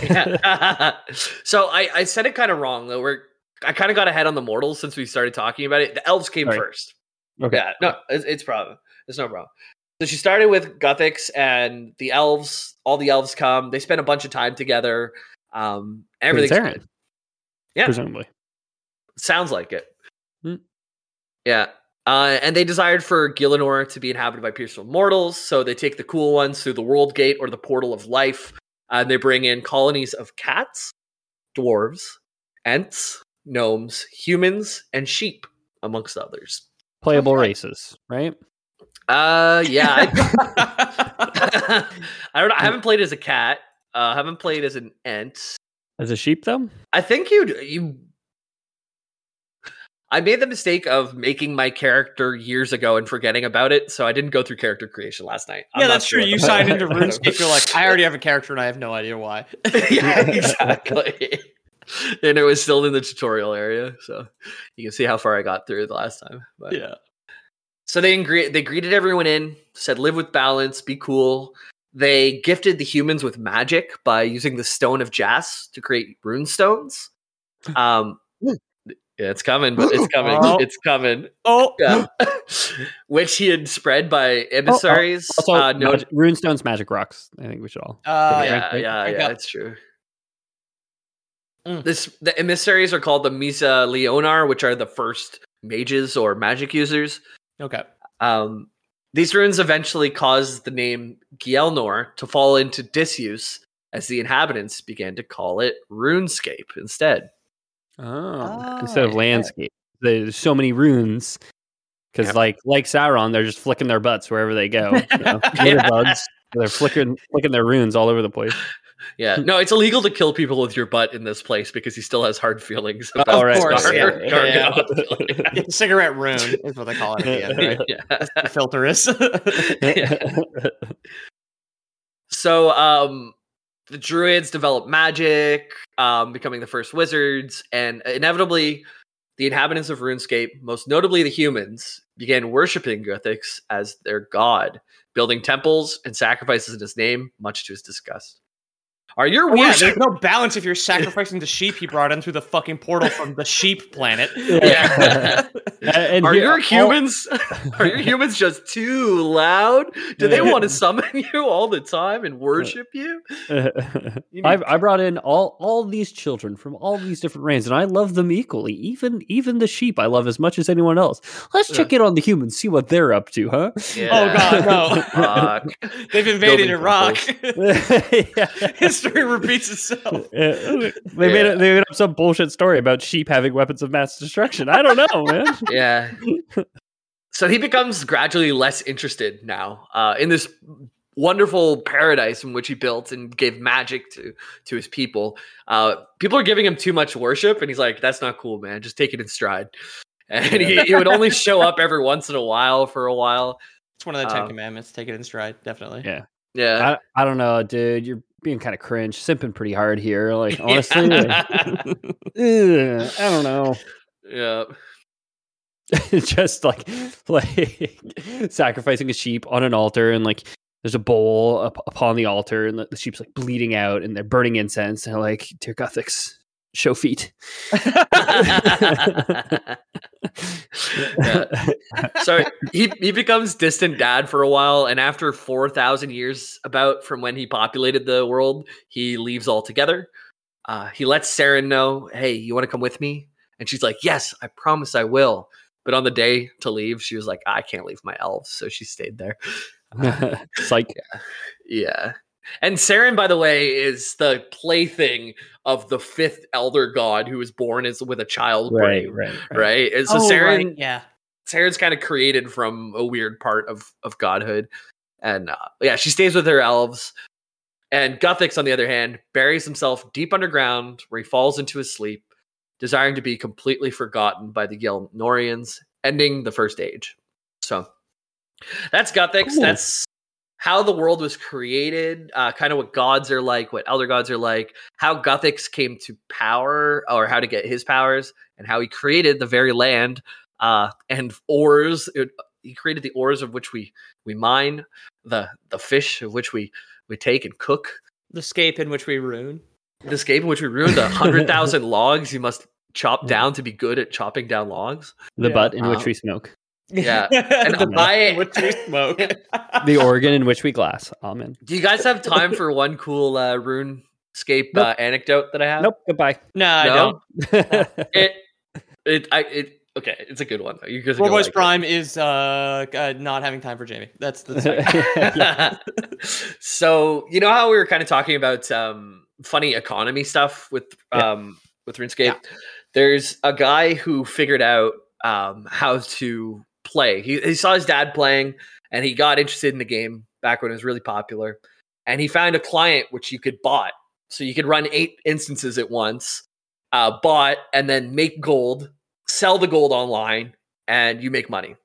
Yeah. [laughs] so I, I said it kind of wrong though. We're I kind of got ahead on the mortals since we started talking about it. The elves came Sorry. first. Okay. Yeah, no, it's, it's problem. It's no problem. So she started with Guthix and the elves. All the elves come. They spend a bunch of time together. Um, everything's Aaron. good. Yeah. Presumably. Sounds like it. Hmm. Yeah. Uh, and they desired for Gielinor to be inhabited by peaceful mortals, so they take the cool ones through the World Gate or the Portal of Life, and they bring in colonies of cats, dwarves, ents, gnomes, humans, and sheep, amongst others. Playable Okay. races, right? Uh, yeah. I, [laughs] [laughs] I don't know. I haven't played as a cat. Uh, I haven't played as an ant. As a sheep, though? I think you you. I made the mistake of making my character years ago and forgetting about it, so I didn't go through character creation last night. I'm yeah, that's sure true. You signed into [laughs] RuneScape. You're like, I already have a character and I have no idea why. yeah, exactly. [laughs] and it was still in the tutorial area, so you can see how far I got through the last time. But yeah. So they ingre- they greeted everyone in, said live with balance, be cool. They gifted the humans with magic by using the stone of Jas to create rune stones. [laughs] Um, yeah, it's coming, but it's [laughs] coming. Oh. It's coming. Oh, Yeah. Which he had spread by emissaries. Also, uh, no, mag- runestones, magic rocks. I think we should all. uh, Yeah, yeah, right? yeah, I yeah, got- that's true. Mm. This the emissaries are called the Misa Leonar, which are the first mages or magic users. okay. Um, these runes eventually caused the name Gielinor to fall into disuse as the inhabitants began to call it RuneScape instead. Oh, instead of yeah. landscape. There's so many runes. Because, Yep. like, like Sauron, they're just flicking their butts wherever they go. You know? [laughs] Litter bugs. They're flicking, flicking their runes all over the place. Yeah, no, it's illegal to kill people with your butt in this place because he still has hard feelings. Oh, About right, course, Gar- yeah, Gar- yeah. Garganoth. Yeah, [laughs] cigarette rune is what they call it at the end, right? [laughs] Yeah. The filter is. [laughs] So, um, the druids develop magic, um, becoming the first wizards, and inevitably, the inhabitants of RuneScape, most notably the humans, began worshiping Guthix as their god, building temples and sacrifices in his name, much to his disgust. Are your Oh, yeah, there's no balance if you're sacrificing the sheep he brought in through the fucking portal from the sheep planet. [laughs] Yeah. [laughs] Uh, and Are here- your uh, all- humans? [laughs] Are your humans just too loud? Do they [laughs] want to summon you all the time and worship you? [laughs] You I, need- I brought in all all these children from all these different reigns, and I love them equally. Even even the sheep, I love as much as anyone else. Let's check in on the humans, see what they're up to, huh? Oh god, no. Fuck. They've invaded Building Iraq. Yeah. History repeats itself. they made it, they made up some bullshit story about sheep having weapons of mass destruction. I don't know, man. Yeah. So he becomes gradually less interested now uh, in this wonderful paradise in which he built and gave magic to to his people. Uh, people are giving him too much worship, and he's like, "That's not cool, man. Just take it in stride." [laughs] And he, he would only show up every once in a while for a while. It's one of the Ten Um, Commandments. Take it in stride, definitely. Yeah. Yeah. I, I don't know, dude. You're being kind of cringe, simping pretty hard here. Like [laughs] honestly, like, [laughs] ugh, I don't know. yeah. [laughs] just like [laughs] like sacrificing a sheep on an altar and like there's a bowl up upon the altar and the, sheep's like bleeding out and they're burning incense and like dear Guthix show feet Yeah. so he he becomes distant dad for a while, and after four thousand years about from when he populated the world, he leaves altogether. Uh, he lets Seren know, "Hey, you want to come with me?" And she's like, "Yes, I promise I will." But on the day to leave, she was like, "I can't leave my elves," so she stayed there. [laughs] it's like, Yeah. And Seren, by the way, is the plaything of the fifth elder god who was born as with a child brain, right right? And so Oh, Seren, right, Yeah. Seren's kind of created from a weird part of of godhood, and uh, yeah, she stays with her elves. And Guthix, on the other hand, buries himself deep underground, where he falls into his sleep, desiring to be completely forgotten by the Gielinorians, ending the first age. So that's Guthix. Cool. That's how the world was created, uh, kind of what gods are like, what elder gods are like, how Guthix came to power, or how to get his powers, and how he created the very land uh, and ores. It, he created the ores of which we we mine, the the fish of which we we take and cook, The scape in which we ruin. The scape in which we ruin the hundred [laughs] thousand logs you must chop down to be good at chopping down logs. The Yeah. butt in which Uh, we smoke. Yeah. [laughs] And the I- in which we smoke. [laughs] The organ in which we glass. Amen. Do you guys have time for one cool uh, RuneScape uh, Nope. anecdote that I have? Nope. Goodbye. no, I don't. It, it, I, it. Okay, it's a good one though. You guys are Voice like. Prime is uh, uh, not having time for Jamie. That's the so you know how we were kind of talking about um, funny economy stuff with Yeah. um, with RuneScape. There's a guy who figured out um, how to play. He, he saw his dad playing, and he got interested in the game back when it was really popular. And he found a client which you could bot, so you could run eight instances at once, uh, bot, and then make gold, sell the gold online, and you make money.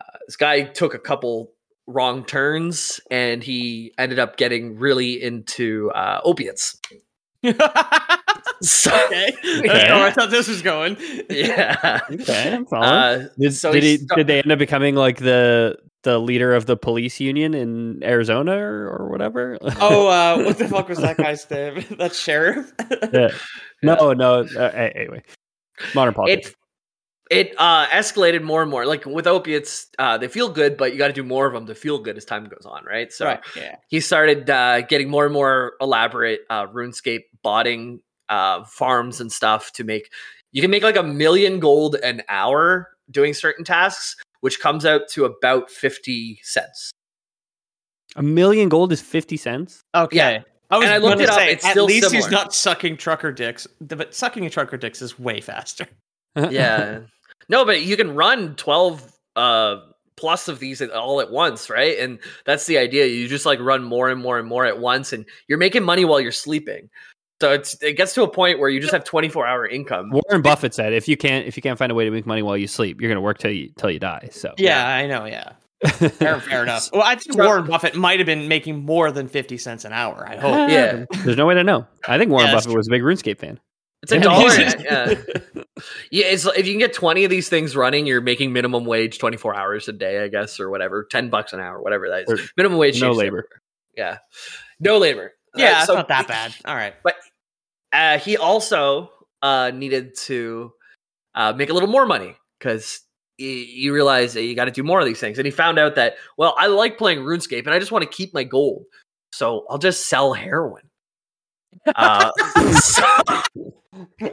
Uh, this guy took a couple wrong turns and he ended up getting really into uh, opiates. [laughs] So, okay. That's where I thought this was going. yeah. okay, I'm following. Uh, did, so did, he he, sta- did they end up becoming like the the leader of the police union in Arizona or, or whatever? [laughs] Oh, uh, what the fuck was that guy's name? [laughs] That sheriff? yeah. No, no. Uh, anyway, modern politics. it it uh, escalated more and more. Like with opiates, uh, they feel good, but you got to do more of them to feel good as time goes on, right? So right. Yeah. he started uh, getting more and more elaborate uh, RuneScape botting uh, farms and stuff to make. You can make like a million gold an hour doing certain tasks, which comes out to about fifty cents. A million gold is fifty cents. Okay. Yeah. I was And I looked gonna it up, say, it's at still least he's not sucking trucker dicks, but sucking a trucker dicks is way faster. [laughs] yeah. No, but you can run 12 uh plus of these all at once, right? And that's the idea. You just like run more and more and more at once and you're making money while you're sleeping. So it's it gets to a point where you just have 24 hour income. Warren Buffett said, "If you can't if you can't find a way to make money while you sleep, you're going to work till you till you die." So Yeah, I know. Yeah. [laughs] Fair, fair enough. [laughs] Well, I think Warren Buffett might have been making more than 50 cents an hour. I hope. Yeah. There's no way to know. I think Warren Yeah, that's Buffett was a big RuneScape fan. It's a Yeah. dollar. [laughs] yeah. yeah, it's if you can get 20 of these things running, you're making minimum wage 24 hours a day, I guess, or whatever, 10 bucks an hour, whatever that is. Or minimum wage no labor. everywhere. Yeah. No labor. Yeah, Uh, it's so not that bad. All right. But uh, he also uh, needed to uh, make a little more money because you realize that you got to do more of these things. And he found out that, well, I like playing RuneScape and I just want to keep my gold. So I'll just sell heroin. Uh, [laughs] so- [laughs]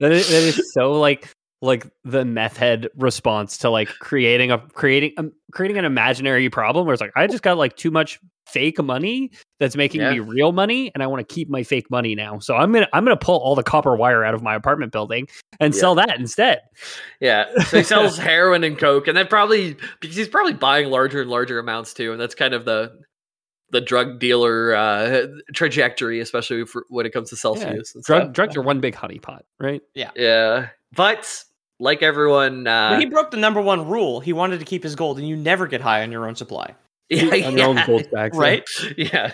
That is, that is so like like the meth head response to like creating a creating um, creating an imaginary problem where it's like I just got like too much fake money that's making Yeah. me real money and I want to keep my fake money now. So I'm gonna I'm gonna pull all the copper wire out of my apartment building and Yeah. sell that instead. yeah. So he sells [laughs] heroin and coke. And then probably, because he's probably buying larger and larger amounts too. And that's kind of the. The drug dealer uh, trajectory, especially for when it comes to Celsius. and Drug drugs are one big honeypot, right? Yeah, Yeah. but like everyone, uh, But he broke the number one rule. He wanted to keep his gold, and you never get high on your own supply. yeah, On your [laughs] own gold stacks, Right? yeah.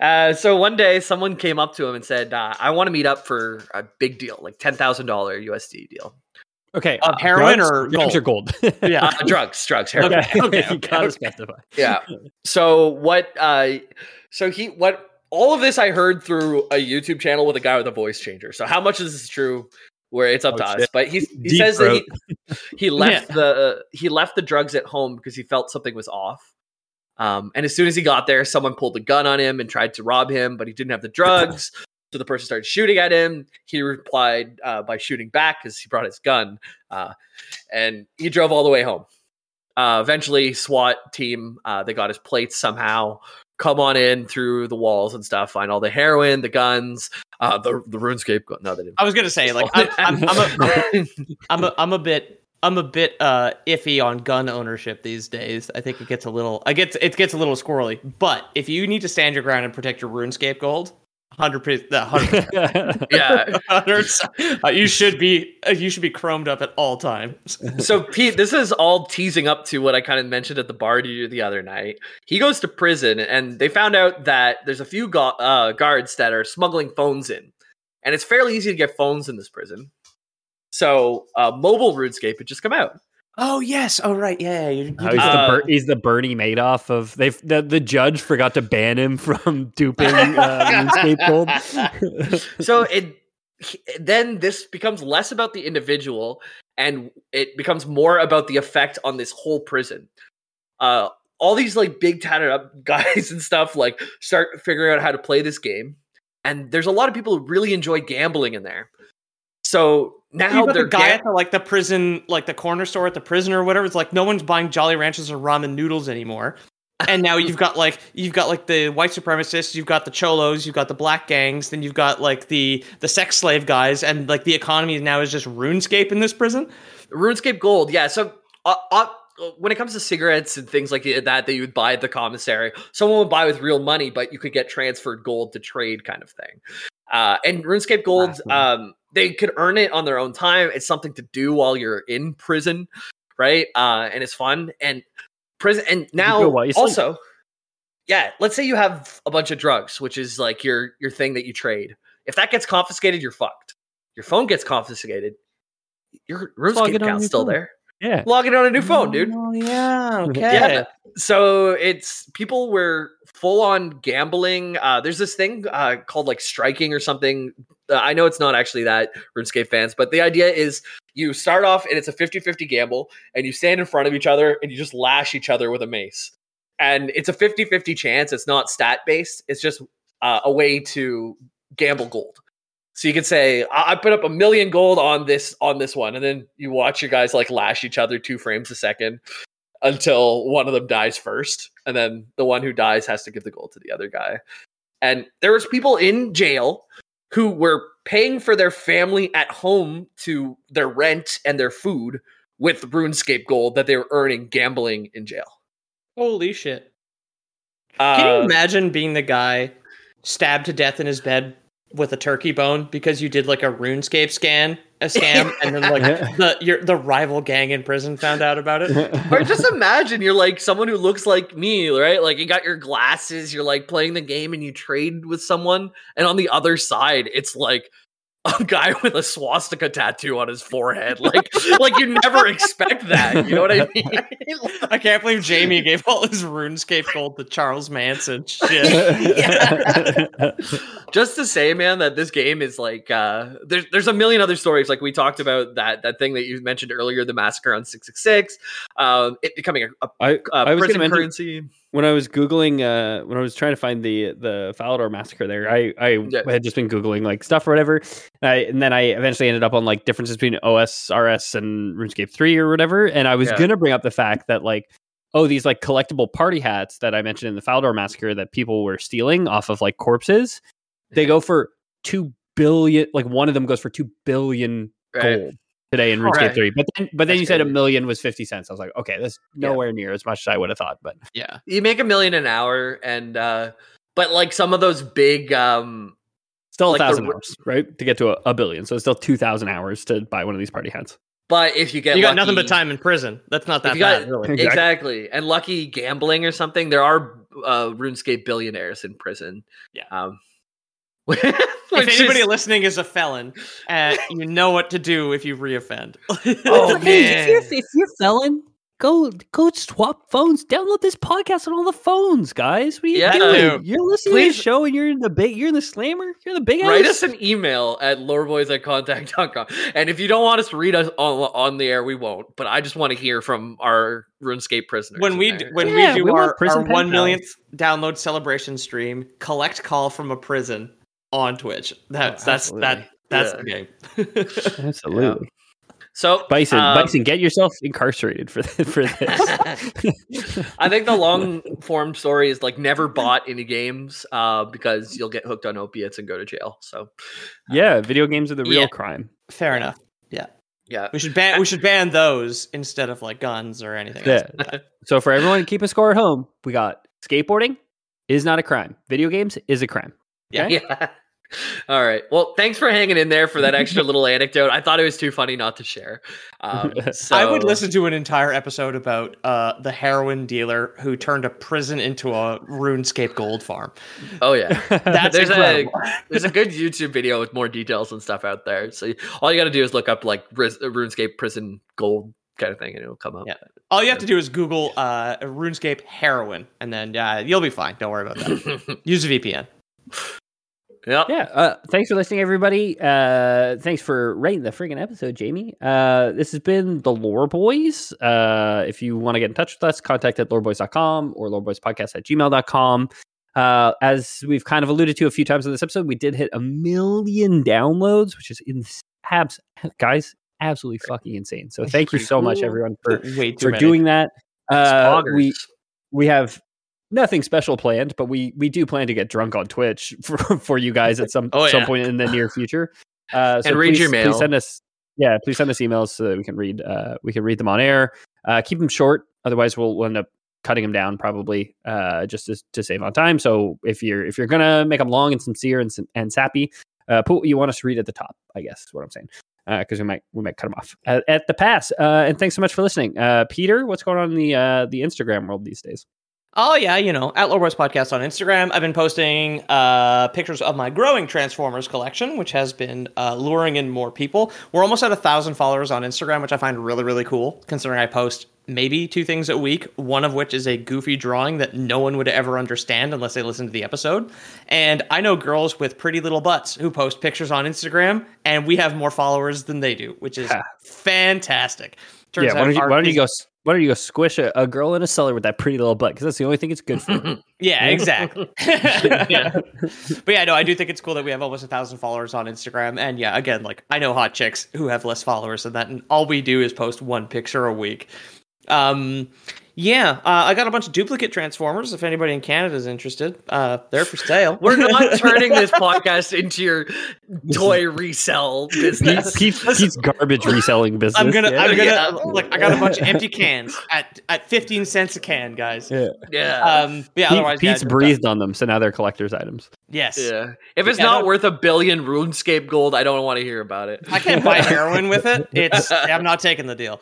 Uh, so one day, someone came up to him and said, uh, "I want to meet up for a big deal, like ten thousand dollar USD deal. Okay, Of heroin drugs- or drugs or gold? [laughs] Yeah. Uh, drugs, drugs, heroin. okay, [laughs] okay, you gotta okay. specify. Yeah. So what? Uh, so he what? All of this I heard through a YouTube channel with a guy with a voice changer. So how much is this true? Where it's up Oh, to us, but he he Deep says that he, [laughs] he left the uh, he left the drugs at home because he felt something was off. Um, and as soon as he got there, someone pulled a gun on him and tried to rob him, but he didn't have the drugs. So the person started shooting at him. He replied uh, by shooting back because he brought his gun, uh, and he drove all the way home. Uh, eventually, SWAT team uh, they got his plates somehow. Come on in through the walls and stuff. Find all the heroin, the guns, uh, the the RuneScape. gun- No, they didn't. I was gonna say, [laughs] like, I'm, I'm, I'm, a, [laughs] I'm, a, I'm a bit, I'm a bit uh, iffy on gun ownership these days. I think it gets a little, I gets it gets a little squirrely. But if you need to stand your ground and protect your RuneScape gold, hundred percent. hundred. [laughs] Yeah. [laughs] uh, you should be uh, you should be chromed up at all times. [laughs] so Pete, this is all teasing up to what I kind of mentioned at the bar to you the other night. He goes to prison, and they found out that there's a few gu- uh, guards that are smuggling phones in, and it's fairly easy to get phones in this prison. So uh, mobile RuneScape had just come out. Oh yes. Oh right. Yeah. You, you Oh, he's, that. the Uh, Ber- he's the Bernie Madoff of they've the, the judge forgot to ban him from [laughs] duping uh, [laughs] Gold. [laughs] so it he- then this becomes less about the individual and it becomes more about the effect on this whole prison uh all these like big tatted up guys and stuff like start figuring out how to play this game and there's a lot of people who really enjoy gambling in there so now they're the guy at the like the prison, like the corner store at the prison or whatever. It's like no one's buying Jolly Ranchers or ramen noodles anymore. And now you've got like you've got like the white supremacists, you've got the cholos, you've got the black gangs, then you've got like the the sex slave guys, and like the economy now is just RuneScape in this prison. RuneScape Gold, yeah. So uh, uh, when it comes to cigarettes and things like that that you would buy at the commissary, someone would buy with real money, but you could get transferred gold to trade, kind of thing. Uh, and RuneScape Gold, um, they could earn it on their own time. It's something to do while you're in prison, right? Uh, and it's fun. And prison, and now do it while you sleep. also, yeah. Let's say you have a bunch of drugs, which is like your your thing that you trade. If that gets confiscated, you're fucked. Your phone gets confiscated. Your RuneScape account's still phone. there. yeah. Log it on a new phone, dude. Oh yeah, [laughs] okay. Yeah. So it's people were full on gambling. Uh, there's this thing uh, called like striking or something. Uh, I know it's not actually that RuneScape fans, but the idea is you start off and it's a 50 50 gamble, and you stand in front of each other and you just lash each other with a mace. And it's a 50 50 chance. It's not stat based, it's just uh, a way to gamble gold. So you could say, I-, put up a million gold on this on this one, and then you watch your guys like lash each other two frames a second until one of them dies first, and then the one who dies has to give the gold to the other guy. And there was people in jail who were paying for their family at home to their rent and their food with RuneScape gold that they were earning gambling in jail. Holy shit! Can Uh, you imagine being the guy stabbed to death in his bed with a turkey bone because you did like a RuneScape scan, a scam, [laughs] and then like the your the rival gang in prison found out about it? [laughs] or just imagine you're like someone who looks like me, right? Like you got your glasses, you're like playing the game and you trade with someone, and on the other side, it's like a guy with a swastika tattoo on his forehead. Like like you never expect that. You know what I mean? [laughs] I can't believe Jamie gave all his RuneScape gold to Charles Manson. [laughs] Shit. just to say, man, that this game is like uh there's there's a million other stories. Like we talked about that that thing that you mentioned earlier, the massacre on 666, um, it becoming a, a, I, a I prison going to mention currency. When I was googling, uh, when I was trying to find the the Falador massacre, there, I I Yeah. had just been googling like stuff or whatever, and, I, and then I eventually ended up on like differences between OSRS and RuneScape three or whatever, and I was Yeah. gonna bring up the fact that like. Oh, these like collectible party hats that I mentioned in the Falador massacre that people were stealing off of like corpses, they go for two billion. Like one of them goes for two billion Right. gold today in RuneScape Right. three. But then, but then That's you said a million was fifty cents. I was like, okay, that's Yeah. nowhere near as much as I would have thought. But yeah. You make a million an hour, and uh but like some of those big um Still Like a the thousand r- hours, right? To get to a, a billion. So it's still two thousand hours to buy one of these party hats. but if you get You got nothing but time in prison. That's not that you got- bad, really. Exactly. Exactly. And lucky gambling or something, there are uh RuneScape billionaires in prison. Yeah. Um [laughs] If anybody is- listening is a felon, uh, you know what to do if you reoffend. [laughs] Oh, Hey, if you're, man. if you're felon, go go swap phones. Download this podcast on all the phones, guys. What are you Yeah. doing? You're listening to Please- the show and you're in the big. You're in the slammer. You're in the big write house. us an email at loreboys at contact.com. And if you don't want us to read us on, on the air, we won't. But I just want to hear from our RuneScape prisoners. when we there. d- when Yeah, we do we our, our pen one pals. millionth download celebration stream, collect call from a prison on Twitch. That's that's that that's Yeah. the game. [laughs] Absolutely, so Bison. um, Bison, get yourself incarcerated for th- for [laughs] this. I think the long form story is like never bought any games uh, because you'll get hooked on opiates and go to jail. So yeah, video games are the real Yeah. crime. Fair enough. yeah, Yeah. We should ban we should ban those instead of like guns or anything. Yeah. else. [laughs] So for everyone keep a score at home, we got skateboarding is not a crime. Video games is a crime. Yeah. yeah. [laughs] All right. Well, thanks for hanging in there for that extra [laughs] little anecdote. I thought it was too funny not to share. Um, [laughs] so, I would listen to an entire episode about uh, the heroin dealer who turned a prison into a RuneScape gold farm. Oh yeah, That's there's incredible. a there's a good YouTube video with more details and stuff out there. So all you got to do is look up like RuneScape prison gold kind of thing, and it'll come up. Yeah. All you have to do is Google uh, RuneScape heroin, and then uh, you'll be fine. Don't worry about that. Use a VPN. Yep. Yeah. Uh, thanks for listening, everybody. Uh, thanks for rating the friggin' episode, Jamie. Uh, this has been the Lore Boys. Uh, if you want to get in touch with us, contact at loreboys.com or loreboyspodcast at gmail.com. Uh, as we've kind of alluded to a few times in this episode, we did hit a million downloads, which is in abs guys, absolutely fucking insane. So thank you so much, everyone, for for many. doing that. Uh, we we have nothing special planned, but we we do plan to get drunk on Twitch [laughs] for, for you guys at some [laughs] Oh, some point in the near [laughs] future. Uh, so And read please, your mail. Please send us yeah, please send us emails so that we can read uh, we can read them on air. Uh, keep them short, otherwise we'll, we'll end up cutting them down probably uh, just to, to save on time. So if you're if you're gonna make them long and sincere and and sappy, uh, put what you want us to read at the top. I guess is what I'm saying. Because we might we might cut them off at, at the pass. Uh, and thanks so much for listening, uh, Peter. What's going on in the uh, the Instagram world these days? Oh yeah, you know, at Lore Boys Podcast on Instagram. I've been posting uh, pictures of my growing Transformers collection, which has been uh, luring in more people. We're almost at a thousand followers on Instagram, which I find really, really cool, considering I post maybe two things a week. One of which is a goofy drawing that no one would ever understand unless they listen to the episode. And I know girls with pretty little butts who post pictures on Instagram, and we have more followers than they do, which is fantastic. Turns yeah, why out don't you why don't you go why don't you go squish a, a girl in a cellar with that pretty little butt? Because that's the only thing it's good for. [laughs] Yeah, Yeah. exactly. Yeah. [laughs] [laughs] But yeah, no, I do think it's cool that we have almost a thousand followers on Instagram. And yeah, again, like I know hot chicks who have less followers than that, and all we do is post one picture a week. Um, yeah, uh, I got a bunch of duplicate transformers. If anybody in Canada is interested, uh, they're for sale. We're not [laughs] turning this podcast into your toy resell business. Pete's, Pete's garbage reselling business. I'm gonna, yeah. I'm gonna, Yeah. like, I got a bunch of empty cans at at 15 cents a can, guys. yeah. yeah. Um, but yeah, Pete- otherwise, Pete's guys, breathed on them, so now they're collector's items. Yes. yeah. If it's Yeah, not worth a billion RuneScape gold, I don't want to hear about it. I can't buy [laughs] heroin with it. It's [laughs] I'm not taking the deal.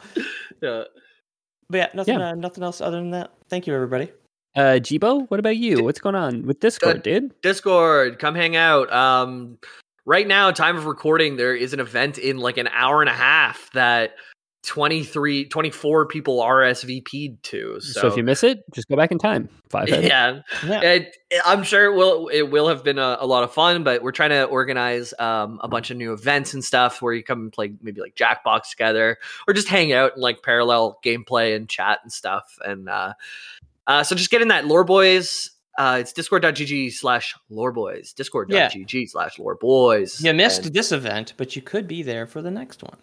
Yeah. But yeah, nothing, Yeah. Uh, nothing else other than that. Thank you, everybody. Uh, Jibo, what about you? What's going on with Discord, dude? Discord, come hang out. Um, right now, time of recording, there is an event in like an hour and a half that 23, 24 people RSVP'd to. So, So, if you miss it, just go back in time. Five. yeah, Yeah. It, I'm sure it will it will have been a, a lot of fun, but we're trying to organize um, a bunch of new events and stuff where you come and play maybe like Jackbox together or just hang out and like parallel gameplay and chat and stuff. And uh, uh, so just get in that lore boys. Uh, it's discord.gg slash lore boys. Discord.gg slash lore boys. You missed And this event, but you could be there for the next one.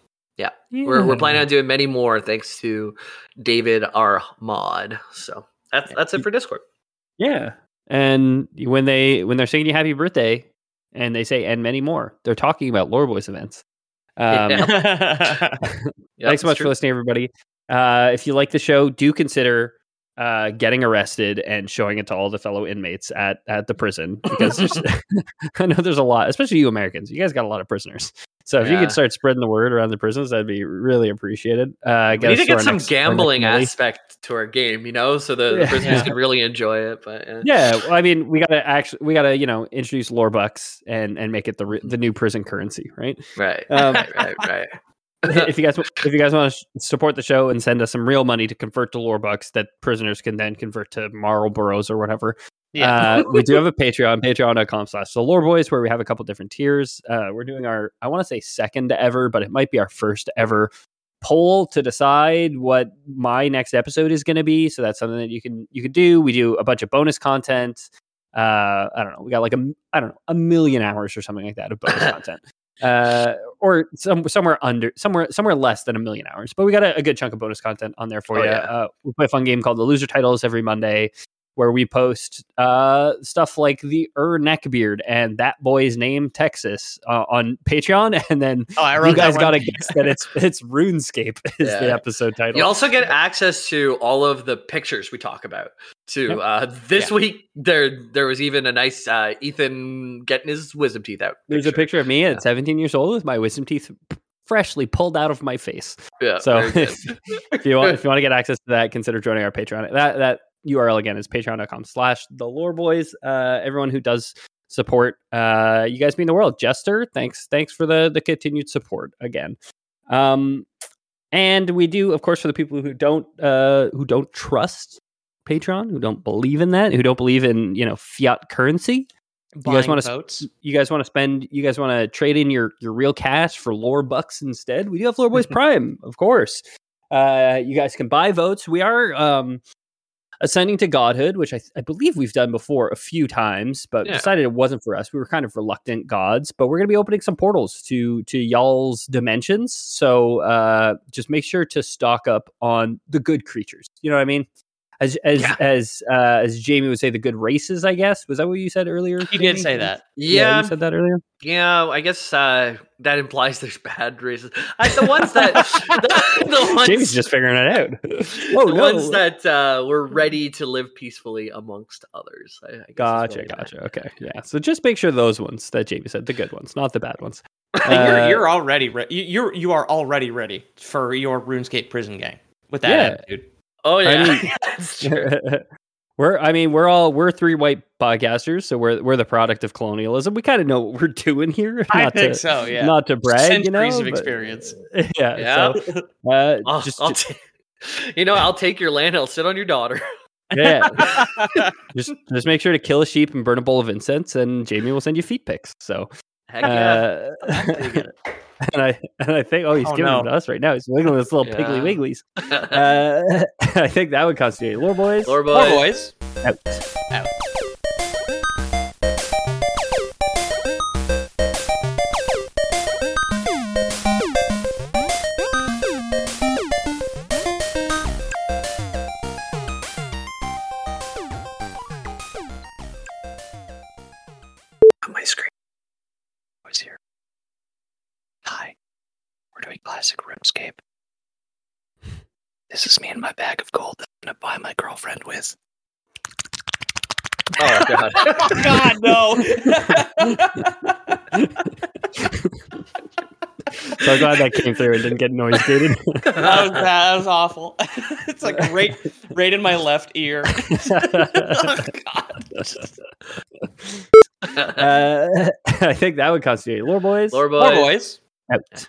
We're, we're planning on doing many more thanks to David R. Mod. So that's that's it for Discord. Yeah. And when they when they're singing you happy birthday and they say and many more, they're talking about Lore Boys events. Um, Yeah. [laughs] [laughs] Yep, thanks so much true. for listening, everybody. Uh, if you like the show, do consider uh, getting arrested and showing it to all the fellow inmates at at the prison because there's, [laughs] I know there's a lot, especially you Americans. You guys got a lot of prisoners. So if you could start spreading the word around the prisons, that'd be really appreciated. Uh, we need to get some next- gambling aspect to our game, you know, so the, the prisoners Yeah. can really enjoy it. But uh, Yeah, well, I mean, we gotta actually, we gotta, you know, introduce lore bucks and and make it the re- the new prison currency, right? right, Um, [laughs] right, right, right. if you guys if you guys want to support the show and send us some real money to convert to lore bucks that prisoners can then convert to Marlboros or whatever. Yeah. Uh, [laughs] we do have a Patreon, patreon.com slash the lore boys, where we have a couple different tiers. Uh, we're doing our, I want to say second ever, but it might be our first ever poll to decide what my next episode is going to be. So that's something that you can, you could do. We do a bunch of bonus content. Uh, I don't know. We got like a, I don't know, a million hours or something like that of bonus [laughs] content. Uh, or some somewhere under somewhere somewhere less than a million hours, but we got a, a good chunk of bonus content on there for Oh, you. yeah. Uh, we play a fun game called the Loser Titles every Monday. Where we post uh, stuff like the Ur Neckbeard and that boy's name Texas uh, on Patreon, [laughs] and then Oh, I you guys got to guess that it's it's RuneScape [laughs] is the episode title. You also get access to all of the pictures we talk about too. Yep. Uh, this week there there was even a nice uh, Ethan getting his wisdom teeth out. There's a picture of me Yeah. at 17 years old with my wisdom teeth freshly pulled out of my face. Yeah, So very [laughs] if you want if you want to get access to that, consider joining our Patreon. That that URL again is patreon.com slash the lore boys. Uh everyone who does support uh you guys mean the world. Jester, thanks thanks for the the continued support again. Um and we do, of course, for the people who don't uh who don't trust Patreon, who don't believe in that, who don't believe in, you know, fiat currency. You guys s- votes. You guys want to spend you guys want to trade in your your real cash for lore bucks instead? We do have Lore Boys [laughs] Prime, of course. Uh you guys can buy votes. We are um ascending to godhood, which I, I believe we've done before a few times, but Yeah. decided it wasn't for us. We were kind of reluctant gods, but we're going to be opening some portals to to y'all's dimensions. So uh, just make sure to stock up on the good creatures. You know what I mean? As as Yeah. as uh, as Jamie would say, the good races. I guess was that what you said earlier? He Jamie? did say that. yeah, you said that earlier. yeah. I guess uh, that implies there's bad races. I, the ones that [laughs] the, the ones, Jamie's just figuring it out. [laughs] the oh no! ones that uh, were ready to live peacefully amongst others. I, I Gotcha, gotcha. Okay, yeah. So just make sure those ones that Jamie said, the good ones, not the bad ones. [laughs] you're, Uh, you're already re- you, you're you are already ready for your RuneScape prison gang with that Yeah. attitude. Oh yeah, mean- [laughs] that's [laughs] true. we're I mean we're all we're three white podcasters, so we're we're the product of colonialism. We kind of know what we're [laughs] doing here. I not think to, so. Yeah. Not to brag, you know. Of but- experience. Yeah. Yeah. So, uh, I'll, just, I'll ta- you know, I'll take your land. I'll sit on your daughter. yeah. just just make sure to kill a sheep and burn a bowl of incense, and Jamie will send you feet pics. So. Heck yeah. [laughs] Uh, and I and I think oh he's Oh, giving no. them to us right now. He's wiggling his little piggly Yeah. wigglies. [laughs] Uh, [laughs] I think that would constitute lore boys. Lore Poor boy. boys. out. Out. Classic RuneScape. This is me and my bag of gold that I'm gonna buy my girlfriend with. Oh god. [laughs] [laughs] oh God, no. So glad that came through and didn't get noise gated. [laughs] that, was, that was awful. it's like right, right in my left ear. oh, God. uh, I think that would constitute lore boys. Lore boy. Poor boys. out Out.